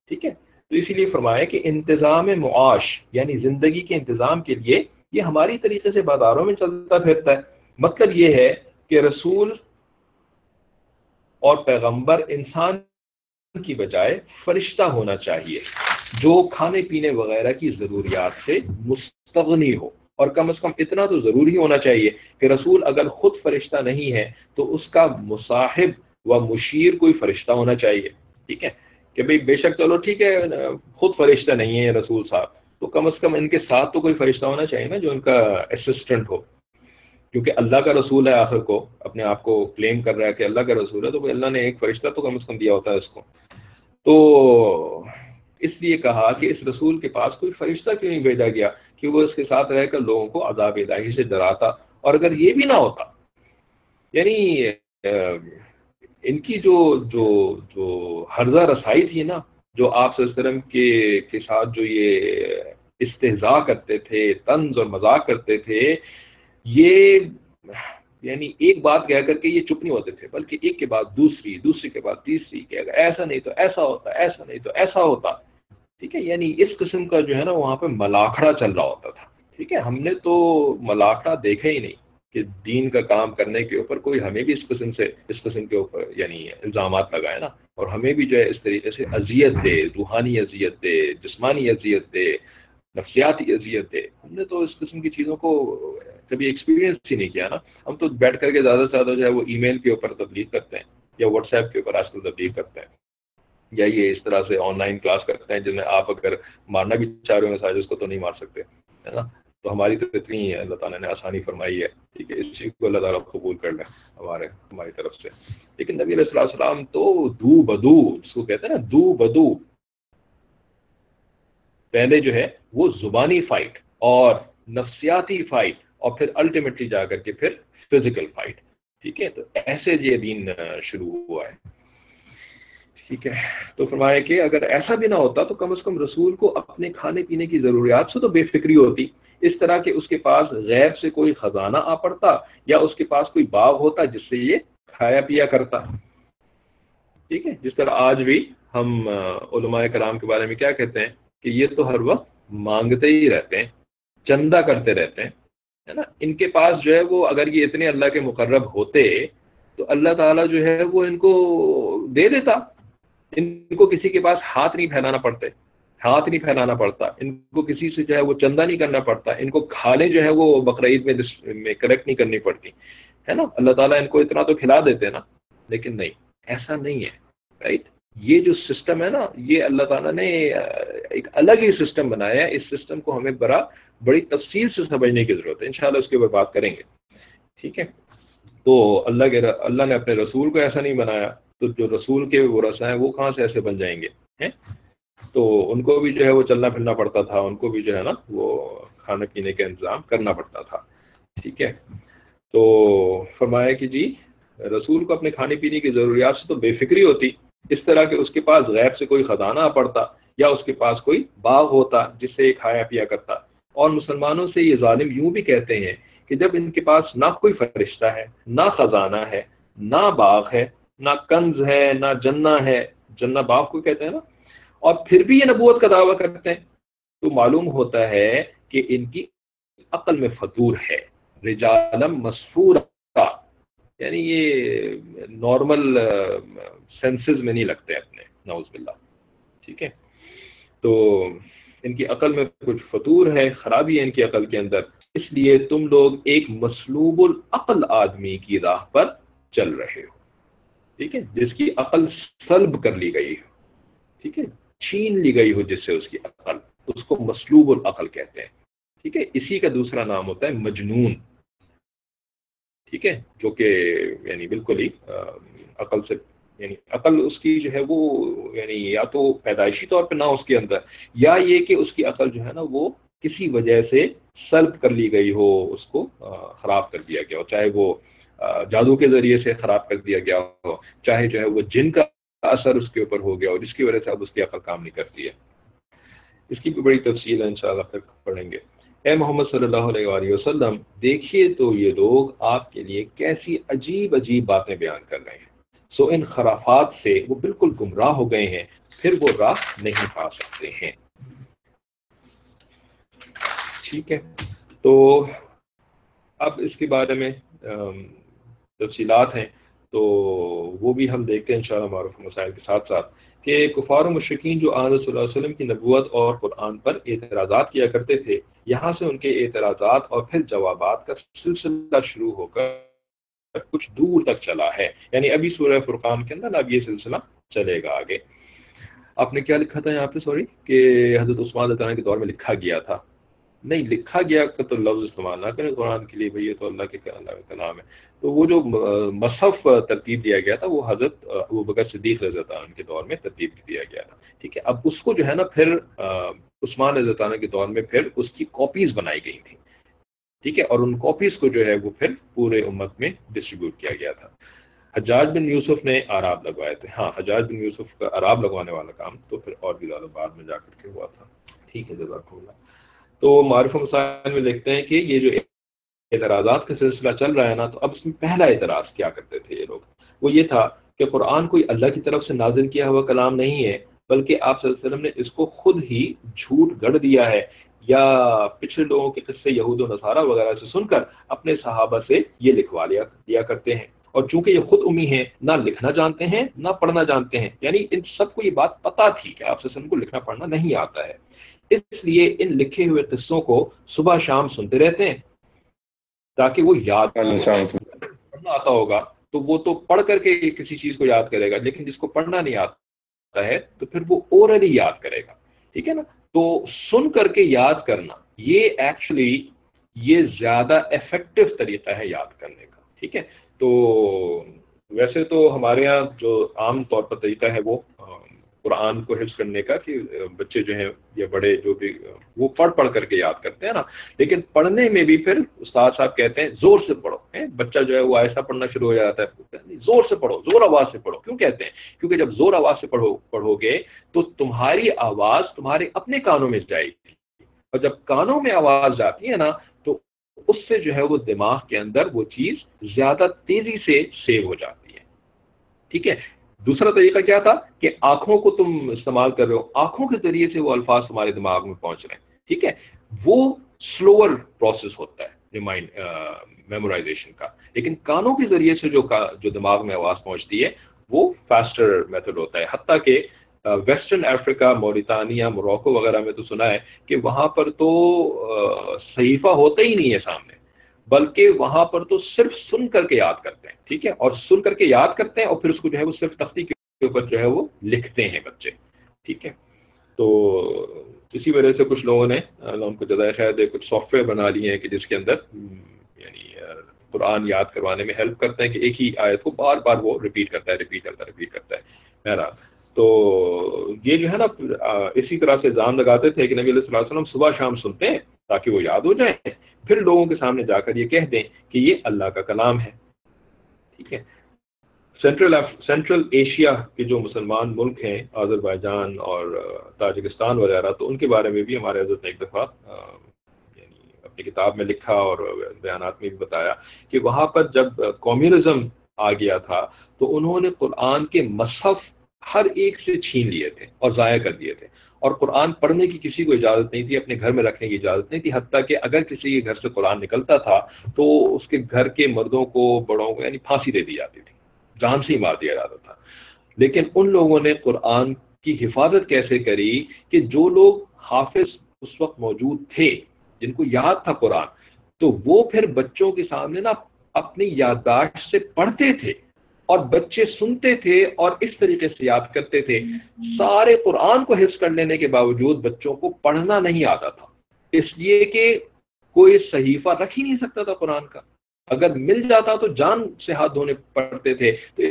B: ٹھیک ہے؟ تو اسی لیے فرمایا کہ انتظام معاش یعنی زندگی کے انتظام کے لیے یہ ہماری طریقے سے بازاروں میں چلتا پھرتا ہے۔ مطلب یہ ہے کہ رسول اور پیغمبر انسان کی بجائے فرشتہ ہونا چاہیے، جو کھانے پینے وغیرہ کی ضروریات سے مستغنی ہو۔ اور کم از کم اتنا تو ضروری ہونا چاہیے کہ رسول اگر خود فرشتہ نہیں ہے تو اس کا مصاحب و مشیر کوئی فرشتہ ہونا چاہیے۔ ٹھیک ہے؟ کہ بھئی بے شک چلو ٹھیک ہے، خود فرشتہ نہیں ہے رسول صاحب، تو کم از کم ان کے ساتھ تو کوئی فرشتہ ہونا چاہیے نا جو ان کا اسسٹنٹ ہو۔ کیونکہ اللہ کا رسول ہے آخر کو، اپنے آپ کو کلیم کر رہا ہے کہ اللہ کا رسول ہے، تو اللہ نے ایک فرشتہ تو کم از کم دیا ہوتا ہے اس کو۔ تو اس لیے کہا کہ اس رسول کے پاس کوئی فرشتہ کیوں نہیں بھیجا گیا؟ کہ وہ اس کے ساتھ رہ کر لوگوں کو عذاب الہی سے ڈراتا اور اگر یہ بھی نہ ہوتا یعنی ان کی جو جو جو حرضہ رسائی تھی نا، جو آپ وسلم کے کے ساتھ جو یہ استحضاء کرتے تھے، طنز اور مذاق کرتے تھے، یہ یعنی ایک بات کہہ کر کے یہ چپ نہیں ہوتے تھے، بلکہ ایک کے بعد دوسری دوسری کے بعد تیسری کہ اگر ایسا نہیں تو ایسا ہوتا، ایسا نہیں تو ایسا ہوتا۔ ٹھیک ہے؟ یعنی اس قسم کا جو ہے نا، وہاں پہ ملاکھڑا چل رہا ہوتا تھا۔ ٹھیک ہے؟ ہم نے تو ملاقہ دیکھا ہی نہیں کہ دین کا کام کرنے کے اوپر کوئی ہمیں بھی اس قسم سے، اس قسم کے اوپر یعنی الزامات لگائے نا۔ اور ہمیں بھی جو ہے اس طریقے سے اذیت دے، روحانی اذیت دے، جسمانی اذیت دے، نفسیاتی اذیت دے۔ ہم نے تو اس قسم کی چیزوں کو کبھی ایکسپیرینس ہی نہیں کیا نا، ہم تو بیٹھ کر کے زیادہ سے زیادہ جو ہے وہ ای میل کے اوپر تبلیغ کرتے ہیں یا واٹس ایپ کے اوپر آج کل تبلیغ کرتے ہیں یا یہ اس طرح سے آن لائن کلاس کرتے ہیں جن میں آپ اگر مارنا بھی چاہ رہے ہو اس کو تو نہیں مار سکتے، ہے نا؟ تو ہماری تو اتنی ہے، اللہ تعالیٰ نے آسانی فرمائی ہے، ٹھیک ہے؟ اس چیز کو اللہ تعالیٰ قبول کر لیں ہمارے، ہماری طرف سے۔ لیکن نبی علیہ السلام تو دو بدو جس کو کہتے ہیں نا دو بدو۔ پہلے جو ہے وہ زبانی فائٹ اور نفسیاتی فائٹ اور پھر الٹیمیٹلی جا کر کے پھر فزیکل فائٹ ٹھیک ہے؟ تو ایسے یہ دین شروع ہوا ہے۔ ٹھیک ہے؟ تو فرمایا کہ اگر ایسا بھی نہ ہوتا تو کم از کم رسول کو اپنے کھانے پینے کی ضروریات سے تو بے فکری ہوتی۔ اس طرح کہ اس کے پاس غیر سے کوئی خزانہ آ پڑتا یا اس کے پاس کوئی باغ ہوتا جس سے یہ کھایا پیا کرتا۔ ٹھیک ہے؟ جس طرح آج بھی ہم علماء کرام کے بارے میں کیا کہتے ہیں کہ یہ تو ہر وقت مانگتے ہی رہتے ہیں، چندہ کرتے رہتے ہیں۔ ہے نا؟ ان کے پاس جو ہے وہ اگر یہ اتنے اللہ کے مقرب ہوتے تو اللہ تعالیٰ جو ہے وہ ان کو دے دیتا۔ ان کو کسی کے پاس ہاتھ نہیں پھیلانا پڑتے۔ ہاتھ نہیں پھیلانا پڑتا۔ ان کو کسی سے جو ہے وہ چندہ نہیں کرنا پڑتا۔ ان کو کھالے جو ہے وہ بقرعید میں میں کریکٹ نہیں کرنی پڑتی۔ ہے نا؟ اللہ تعالیٰ ان کو اتنا تو کھلا دیتے نا، لیکن نہیں، ایسا نہیں ہے رائٹ یہ جو سسٹم ہے نا، یہ اللہ تعالیٰ نے ایک الگ ہی سسٹم بنایا ہے۔ اس سسٹم کو ہمیں بڑا بڑی تفصیل سے سمجھنے کی ضرورت ہے۔ انشاءاللہ اس کے اوپر بات کریں گے۔ ٹھیک ہے؟ تو اللہ کے اللہ نے اپنے رسول کو ایسا نہیں بنایا۔ تو جو رسول کے وہ رسا ہیں، وہ کہاں سے ایسے بن جائیں گے؟ تو ان کو بھی جو ہے وہ چلنا پھرنا پڑتا تھا۔ ان کو بھی جو ہے نا، وہ کھانے پینے کا انتظام کرنا پڑتا تھا۔ ٹھیک ہے؟ تو فرمایا کہ جی رسول کو اپنے کھانے پینے کی ضروریات سے تو بے فکری ہوتی۔ اس طرح کہ اس کے پاس غیر سے کوئی خزانہ پڑتا یا اس کے پاس کوئی باغ ہوتا جس سے یہ کھایا پیا کرتا۔ اور مسلمانوں سے یہ ظالم یوں بھی کہتے ہیں کہ جب ان کے پاس نہ کوئی فرشتہ ہے، نہ خزانہ ہے، نہ باغ ہے، نہ کنز ہے، نہ جنا ہے جنا باغ کو کہتے ہیں نا، اور پھر بھی یہ نبوت کا دعویٰ کرتے ہیں، تو معلوم ہوتا ہے کہ ان کی عقل میں فطور ہے رجالم مسفور یعنی یہ نارمل سینسز میں نہیں لگتے اپنے نوز باللہ، ٹھیک ہے؟ تو ان کی عقل میں کچھ فطور ہے، خرابی ہے ان کی عقل کے اندر۔ اس لیے تم لوگ ایک مسلوب العقل آدمی کی راہ پر چل رہے ہو۔ ٹھیک ہے؟ جس کی عقل سلب کر لی گئی ہو۔ ٹھیک ہے؟ چھین لی گئی ہو جس سے اس کی عقل، اس کو مسلوب العقل کہتے ہیں۔ ٹھیک ہے؟ اسی کا دوسرا نام ہوتا ہے مجنون۔ ٹھیک ہے؟ جو کہ یعنی بالکل ہی عقل سے یعنی عقل اس کی جو ہے وہ یعنی یا تو پیدائشی طور پہ نہ اس کے اندر، یا یہ کہ اس کی عقل جو ہے نا وہ کسی وجہ سے سلب کر لی گئی ہو، اس کو خراب کر دیا گیا ہو، چاہے وہ جادو کے ذریعے سے خراب کر دیا گیا ہو، چاہے جو ہے وہ جن کا اثر اس کے اوپر ہو گیا اور جس کی وجہ سے اب اس کی عقل کام نہیں کرتی ہے۔ اس کی بھی بڑی تفصیل ہے، انشاءاللہ پھر پڑھیں گے۔ اے محمد صلی اللہ علیہ وآلہ وسلم، دیکھیے تو یہ لوگ آپ کے لیے کیسی عجیب عجیب باتیں بیان کر رہے ہیں۔ سو ان خرافات سے وہ بالکل گمراہ ہو گئے ہیں، پھر وہ راہ نہیں پا سکتے ہیں۔ ٹھیک ہے۔ تو اب اس کے بارے میں تفصیلات ہیں۔ تو وہ بھی ہم دیکھتے ہیں انشاءاللہ معروف مسائل کے ساتھ ساتھ کہ کفار و مشرقین جو آن صلی اللہ علیہ وسلم کی نبوت اور قرآن پر اعتراضات کیا کرتے تھے، یہاں سے ان کے اعتراضات اور پھر جوابات کا سلسلہ شروع ہو کر کچھ دور تک چلا ہے۔ یعنی ابھی سورہ فرقان کے اندر اب یہ سلسلہ چلے گا آگے۔ آپ نے کیا لکھا تھا یہاں پہ؟ سوری کہ حضرت عثمان اللہ کے دور میں لکھا گیا تھا۔ نہیں، لکھا گیا تو لفظ استعمال نہ کریں قرآن کے لیے بھائی یہ تو اللہ کے اللہ کا نام ہے۔ تو وہ جو مصحف ترتیب دیا گیا تھا، وہ حضرت وہ بکر صدیق رضرت عنہ کے دور میں ترتیب دیا گیا تھا۔ ٹھیک ہے، اب اس کو جو ہے نا، پھر عثمان رضرت عنہ کے دور میں پھر اس کی کاپیز بنائی گئی تھیں۔ ٹھیک ہے، اور ان کاپیز کو جو ہے وہ پھر پورے امت میں ڈسٹریبیوٹ کیا گیا تھا۔ حجاج بن یوسف نے آراب لگوائے تھے۔ ہاں حجاج بن یوسف کا آراب لگوانے والا کام تو پھر اور بھی زیادہ بعد میں جا کر کے ہوا تھا۔ ٹھیک ہے، جزاک اللہ۔ تو معروف مسائل میں دیکھتے ہیں کہ یہ جو اعتراضات کا سلسلہ چل رہا ہے نا، تو اب اس میں پہلا اعتراض کیا کرتے تھے یہ لوگ؟ وہ یہ تھا کہ قرآن کوئی اللہ کی طرف سے نازل کیا ہوا کلام نہیں ہے، بلکہ آپ صلی اللہ علیہ وسلم نے اس کو خود ہی جھوٹ گڑ دیا ہے۔ یا پچھلے لوگوں کے قصے یہود و نصارہ وغیرہ سے سن کر اپنے صحابہ سے یہ لکھوا لیا دیا کرتے ہیں۔ اور چونکہ یہ خود امی ہیں نہ لکھنا جانتے ہیں نہ پڑھنا جانتے ہیں۔ یعنی ان سب کو یہ بات پتا تھی کہ آپ سے کو لکھنا پڑھنا نہیں آتا ہے۔ اس لیے ان لکھے ہوئے قصوں کو صبح شام سنتے رہتے ہیں۔ تاکہ وہ یاد پڑھنا آتا ہوگا تو وہ تو پڑھ کر کے کسی چیز کو یاد کرے گا لیکن جس کو پڑھنا نہیں آتا ہے تو پھر وہ اورلی یاد کرے گا۔ ٹھیک ہے نا؟ تو سن کر کے یاد کرنا، یہ ایکچولی یہ زیادہ افیکٹو طریقہ ہے یاد کرنے کا، ٹھیک ہے؟ تو ویسے تو ہمارے یہاں جو عام طور پر طریقہ ہے وہ قرآن کو حفظ کرنے کا کہ بچے جو ہیں یا بڑے جو بھی، وہ پڑھ پڑھ کر کے یاد کرتے ہیں نا۔ لیکن پڑھنے میں بھی پھر استاد صاحب کہتے ہیں، زور سے پڑھو بچہ جو ہے وہ ایسا پڑھنا شروع ہو جاتا ہے۔ زور سے پڑھو، زور آواز سے پڑھو۔ کیوں کہتے ہیں؟ کیونکہ جب زور آواز سے پڑھو پڑھو گے تو تمہاری آواز تمہارے اپنے کانوں میں جائے گی۔ اور جب کانوں میں آواز جاتی ہے نا، تو اس سے جو ہے وہ دماغ کے اندر وہ چیز زیادہ تیزی سے سیو ہو جاتی ہے۔ ٹھیک ہے؟ دوسرا طریقہ کیا تھا کہ آنکھوں کو تم استعمال کر رہے ہو، آنکھوں کے ذریعے سے وہ الفاظ تمہارے دماغ میں پہنچ رہے ہیں، ٹھیک ہے؟ وہ سلوور پروسیس ہوتا ہے ریمائنڈ میمورائزیشن کا۔ لیکن کانوں کے ذریعے سے جو جو دماغ میں آواز پہنچتی ہے، وہ فاسٹر میتھڈ ہوتا ہے۔ حتیٰ کہ ویسٹرن افریقہ موریتانیہ موروکو وغیرہ میں تو سنا ہے کہ وہاں پر تو صحیفہ ہوتا ہی نہیں ہے سامنے۔ بلکہ وہاں پر تو صرف سن کر کے یاد کرتے ہیں، ٹھیک ہے؟ اور سن کر کے یاد کرتے ہیں اور پھر اس کو جو ہے وہ صرف تختی کے اوپر جو ہے وہ لکھتے ہیں بچے، ٹھیک ہے؟ تو اسی وجہ سے کچھ لوگوں نے ان کو جزائے خیر کچھ سافٹ ویئر بنا لیے ہیں کہ جس کے اندر یعنی قرآن یاد کروانے میں ہیلپ کرتے ہیں کہ ایک ہی آیت کو بار بار وہ ریپیٹ کرتا ہے ریپیٹ کرتا ہے ریپیٹ کرتا ہے، بہرحال۔ تو یہ جو ہے نا اسی طرح سے جان لگاتے تھے کہ نبی علیہ اللہ علیہ وسلم صبح شام سنتے ہیں۔ تاکہ وہ یاد ہو جائیں۔ پھر لوگوں کے سامنے جا کر یہ کہہ دیں کہ یہ اللہ کا کلام ہے۔ ٹھیک ہے۔ سینٹرل سینٹرل ایشیا کے جو مسلمان ملک ہیں آذر بائی جان اور تاجکستان وغیرہ، تو ان کے بارے میں بھی ہمارے حضرت نے ایک دفعہ یعنی اپنی کتاب میں لکھا اور بیانات میں بھی بتایا کہ وہاں پر جب کمیونزم آ گیا تھا، تو انہوں نے قرآن کے مصحف ہر ایک سے چھین لیے تھے اور ضائع کر دیے تھے۔ اور قرآن پڑھنے کی کسی کو اجازت نہیں تھی، اپنے گھر میں رکھنے کی اجازت نہیں تھی، حتیٰ کہ اگر کسی کے گھر سے قرآن نکلتا تھا تو اس کے گھر کے مردوں کو، بڑوں کو یعنی پھانسی دے دی جاتی تھی، جان سے ہی مار دیا جاتا تھا۔ لیکن ان لوگوں نے قرآن کی حفاظت کیسے کری کہ جو لوگ حافظ اس وقت موجود تھے، جن کو یاد تھا قرآن، تو وہ پھر بچوں کے سامنے نا اپنی یادداشت سے پڑھتے تھے۔ اور بچے سنتے تھے اور اس طریقے سے یاد کرتے تھے۔ سارے قرآن کو حفظ کر لینے کے باوجود بچوں کو پڑھنا نہیں آتا تھا۔ اس لیے کہ کوئی صحیفہ رکھ ہی نہیں سکتا تھا قرآن کا۔ اگر مل جاتا تو جان سے ہاتھ دھونے پڑتے تھے۔ تو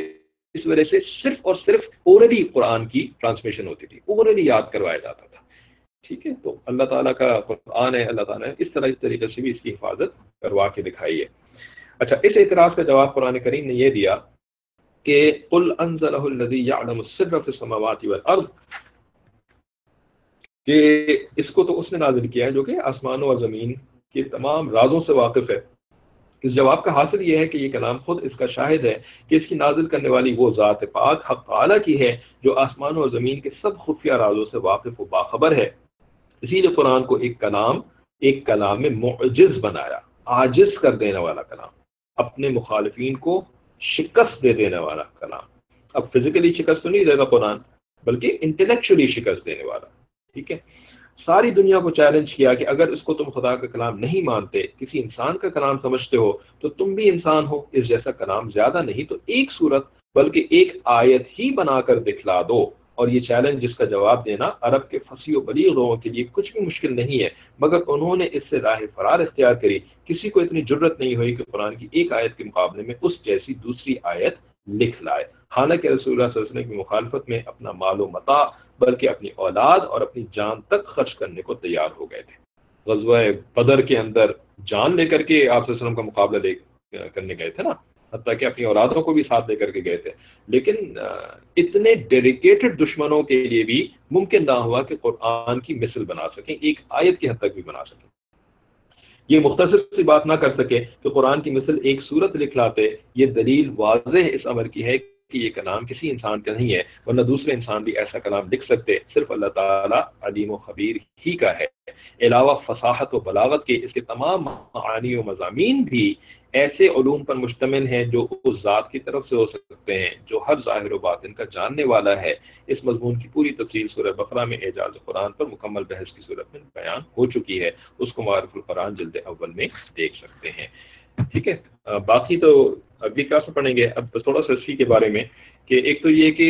B: اس وجہ سے صرف اور صرف اورلی قرآن کی ٹرانسمیشن ہوتی تھی۔ اورلی یاد کروایا جاتا تھا۔ ٹھیک ہے؟ تو اللہ تعالیٰ کا قرآن ہے، اللہ تعالیٰ نے اس طرح اس طریقے سے بھی اس کی حفاظت کروا کے دکھائی ہے۔ اچھا اس اعتراض کا جواب قرآن کریم نے یہ دیا کہ قل انزلہ الذی یعلم السر فی السماوات والارض کہ اس کو تو اس نے نازل کیا ہے جو کہ آسمانوں اور زمین کے تمام رازوں سے واقف ہے۔ اس جواب کا حاصل یہ ہے کہ یہ کلام خود اس کا شاہد ہے کہ اس کی نازل کرنے والی وہ ذات پاک حق تعالی کی ہے جو آسمانوں اور زمین کے سب خفیہ رازوں سے واقف و باخبر ہے۔ اسی لیے قرآن کو ایک کلام ایک کلام میں معجز بنایا، عاجز کر دینے والا کلام۔ اپنے مخالفین کو شکست دے دینے والا کلام اب فزیکلی شکست تو نہیں دے گا قرآن، بلکہ انٹلیکچولی شکست دینے والا۔ ٹھیک ہے؟ ساری دنیا کو چیلنج کیا کہ اگر اس کو تم خدا کا کلام نہیں مانتے، کسی انسان کا کلام سمجھتے ہو، تو تم بھی انسان ہو، اس جیسا کلام زیادہ نہیں تو ایک صورت، بلکہ ایک آیت ہی بنا کر دکھلا دو۔ اور یہ چیلنج جس کا جواب دینا عرب کے پھنسی و بلیغ لوگوں کے لیے کچھ بھی مشکل نہیں ہے، مگر انہوں نے اس سے راہ فرار اختیار کری۔ کسی کو اتنی ضرورت نہیں ہوئی کہ قرآن کی ایک آیت کے مقابلے میں اس جیسی دوسری آیت لکھ لائے۔ حالانکہ رسول اللہ صلی اللہ علیہ وسلم کی مخالفت میں اپنا مال و متا بلکہ اپنی اولاد اور اپنی جان تک خرچ کرنے کو تیار ہو گئے تھے۔ غزوہ بدر کے اندر جان لے کر کے آپ وسلم کا مقابلہ لے کرنے گئے تھے نا؟ حتیٰ کہ اپنی اورادوں کو بھی ساتھ لے کر کے گئے تھے۔ لیکن اتنے ڈیڈیکیٹڈ دشمنوں کے لیے بھی ممکن نہ ہوا کہ قرآن کی مثل بنا سکیں، ایک آیت کی حد تک بھی بنا سکیں۔ یہ مختصر سی بات نہ کر سکے کہ قرآن کی مثل ایک صورت لکھ لاتے، یہ دلیل واضح اس عمر کی ہے کہ یہ کلام کسی انسان کا نہیں ہے، ورنہ دوسرے انسان بھی ایسا کلام لکھ سکتے۔ صرف اللہ تعالیٰ علیم و خبیر ہی کا ہے۔ علاوہ فصاحت و بلاغت کے اس کے تمام معانی و مضامین بھی ایسے علوم پر مشتمل ہیں جو اس ذات کی طرف سے ہو سکتے ہیں، جو ہر ظاہر و باطن کا جاننے والا ہے۔ اس مضمون کی پوری تفصیل سورہ بقرہ میں اعجاز قرآن پر مکمل بحث کی صورت میں بیان ہو چکی ہے۔ اس کو معرف القرآن جلد اول میں دیکھ سکتے ہیں۔ ٹھیک ہے، باقی تو ابھی کیا سے پڑھیں گے؟ اب تھوڑا سا اسی کے بارے میں کہ ایک تو یہ کہ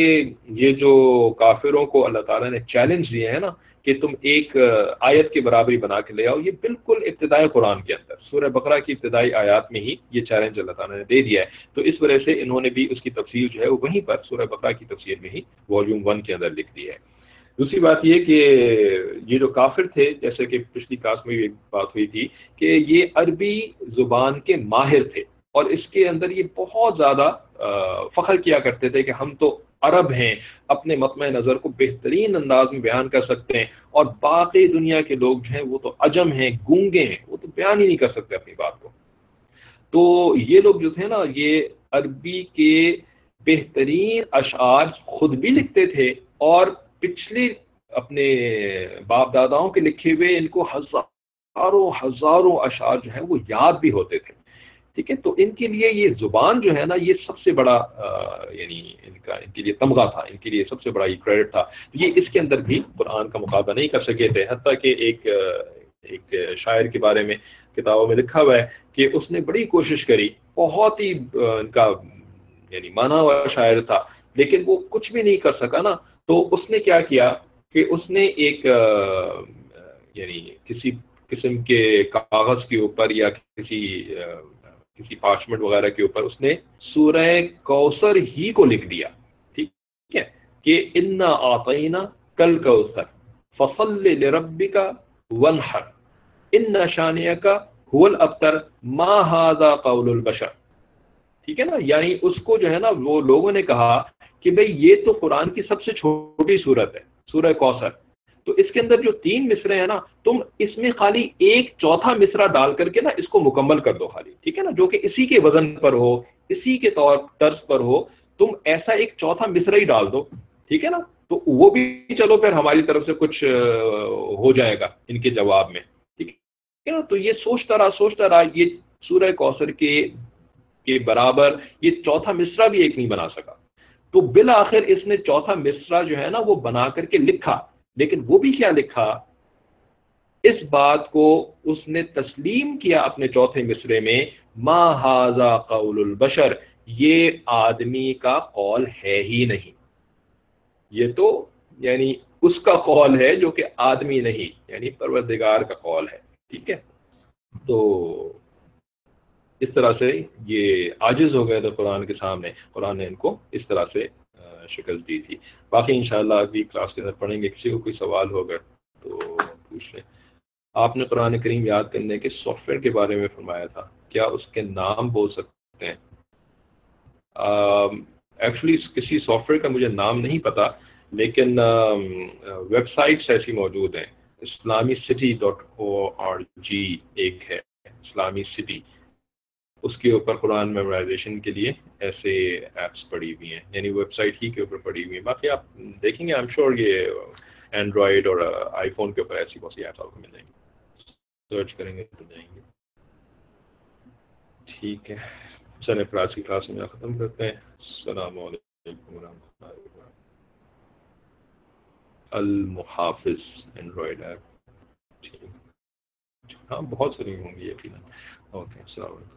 B: یہ جو کافروں کو اللہ تعالیٰ نے چیلنج دیے ہیں نا کہ تم ایک آیت کی برابری بنا کے لے آؤ، یہ بالکل ابتدائی قرآن کے اندر۔ سورہ بقرہ کی ابتدائی آیات میں ہی یہ چیلنج اللہ تعالیٰ نے دے دیا ہے۔ تو اس وجہ سے انہوں نے بھی اس کی تفصیل جو ہے وہ وہیں پر سورہ بقرہ کی تفصیل میں ہی والیوم ون کے اندر لکھ دی ہے۔ دوسری بات یہ کہ یہ جو کافر تھے، جیسے کہ پچھلی کلاس میں بھی ایک بات ہوئی تھی کہ یہ عربی زبان کے ماہر تھے اور اس کے اندر یہ بہت زیادہ فخر کیا کرتے تھے کہ ہم تو عرب ہیں، اپنے مطمع نظر کو بہترین انداز میں بیان کر سکتے ہیں۔ اور باقی دنیا کے لوگ جو ہیں، وہ تو عجم ہیں، گونگے ہیں، وہ تو بیان ہی نہیں کر سکتے اپنی بات کو۔ تو یہ لوگ جو تھے نا، یہ عربی کے بہترین اشعار خود بھی لکھتے تھے اور پچھلے اپنے باپ داداؤں کے لکھے ہوئے ان کو ہزاروں ہزاروں اشعار جو ہیں، وہ یاد بھی ہوتے تھے۔ ٹھیک ہے؟ تو ان کے لیے یہ زبان جو ہے نا، یہ سب سے بڑا یعنی ان کا، ان کے لیے تمغہ تھا، ان کے لیے سب سے بڑا یہ کریڈٹ تھا۔ یہ اس کے اندر بھی قرآن کا مقابلہ نہیں کر سکے تھے۔ حتیٰ کہ ایک ایک شاعر کے بارے میں کتابوں میں لکھا ہوا ہے کہ اس نے بڑی کوشش کری، بہت ہی ان کا یعنی مانا ہوا شاعر تھا، لیکن وہ کچھ بھی نہیں کر سکا نا۔ تو اس نے کیا کیا کہ اس نے ایک یعنی کسی قسم کے کاغذ کے اوپر یا کسی کسی پارچمنٹ وغیرہ کے اوپر اس نے سورہ کوثر ہی کو لکھ دیا۔ ٹھیک ہے کہ انا آتئینہ کل کوثر فصل لربی کا ونحر ان نشانیہ کا حول ابتر ما ہاضا قول البشر۔ ٹھیک ہے نا؟ یعنی اس کو جو ہے نا وہ لوگوں نے کہا کہ بھئی یہ تو قرآن کی سب سے چھوٹی صورت ہے، سورہ کوثر۔ تو اس کے اندر جو تین مصرے ہیں نا، تم اس میں خالی ایک چوتھا مصرا ڈال کر کے نا اس کو مکمل کر دو خالی، ٹھیک ہے نا؟ جو کہ اسی کے وزن پر ہو، اسی کے طور طرز پر ہو، تم ایسا ایک چوتھا مصرا ہی ڈال دو، ٹھیک ہے نا؟ تو وہ بھی چلو پھر ہماری طرف سے کچھ ہو جائے گا ان کے جواب میں، ٹھیک ہے نا؟ تو یہ سوچتا رہا سوچتا رہا یہ سورہ کوثر کے کے برابر یہ چوتھا مصرا بھی ایک نہیں بنا سکا۔ تو بالآخر اس نے چوتھا مصرا جو ہے نا، وہ بنا کر کے لکھا۔ لیکن وہ بھی کیا لکھا؟ اس بات کو اس نے تسلیم کیا اپنے چوتھے مصرے میں، ما ہاضا قول البشر، یہ آدمی کا قول ہے ہی نہیں۔ یہ تو یعنی اس کا قول ہے جو کہ آدمی نہیں یعنی پروردگار کا قول ہے، ٹھیک ہے؟ تو اس طرح سے یہ عاجز ہو گئے تھے قرآن کے سامنے، قرآن نے ان کو اس طرح سے شکل دی تھی۔ باقی انشاءاللہ ابھی کلاس کے اندر پڑھیں گے، کسی کو کوئی سوال ہوگا تو پوچھ لیں۔ آپ نے قرآن کریم یاد کرنے کے سافٹ ویئر کے بارے میں فرمایا تھا۔ کیا اس کے نام بول سکتے ہیں؟ ایکچولی کسی سافٹ ویئر کا مجھے نام نہیں پتا، لیکن ویب سائٹس ایسی موجود ہیں۔ اسلامی city dot O R G ایک ہے، اسلامی سٹی اس کے اوپر قرآن میمورائزیشن کے لیے ایسے ایپس پڑی ہوئی ہیں یعنی ویب سائٹ ہی کے اوپر پڑی ہوئی ہیں۔ باقی آپ دیکھیں گے آئی شیور یہ اینڈرائڈ اور آئی فون کے اوپر ایسی بہت سی ایپس آپ کو مل جائیں گی۔ سرچ کریں گے تو جائیں گے۔ ٹھیک ہے۔ چلے پھر آج کی کلاس میں ختم کرتے ہیں۔ السلام علیکم ورحمۃ اللہ وبرکاتہ۔ المحافظ اینڈرائڈ ایپ ٹھیک۔ ہاں بہت ساری ہوں گی یقیناً۔ اوکے، السلام علیکم۔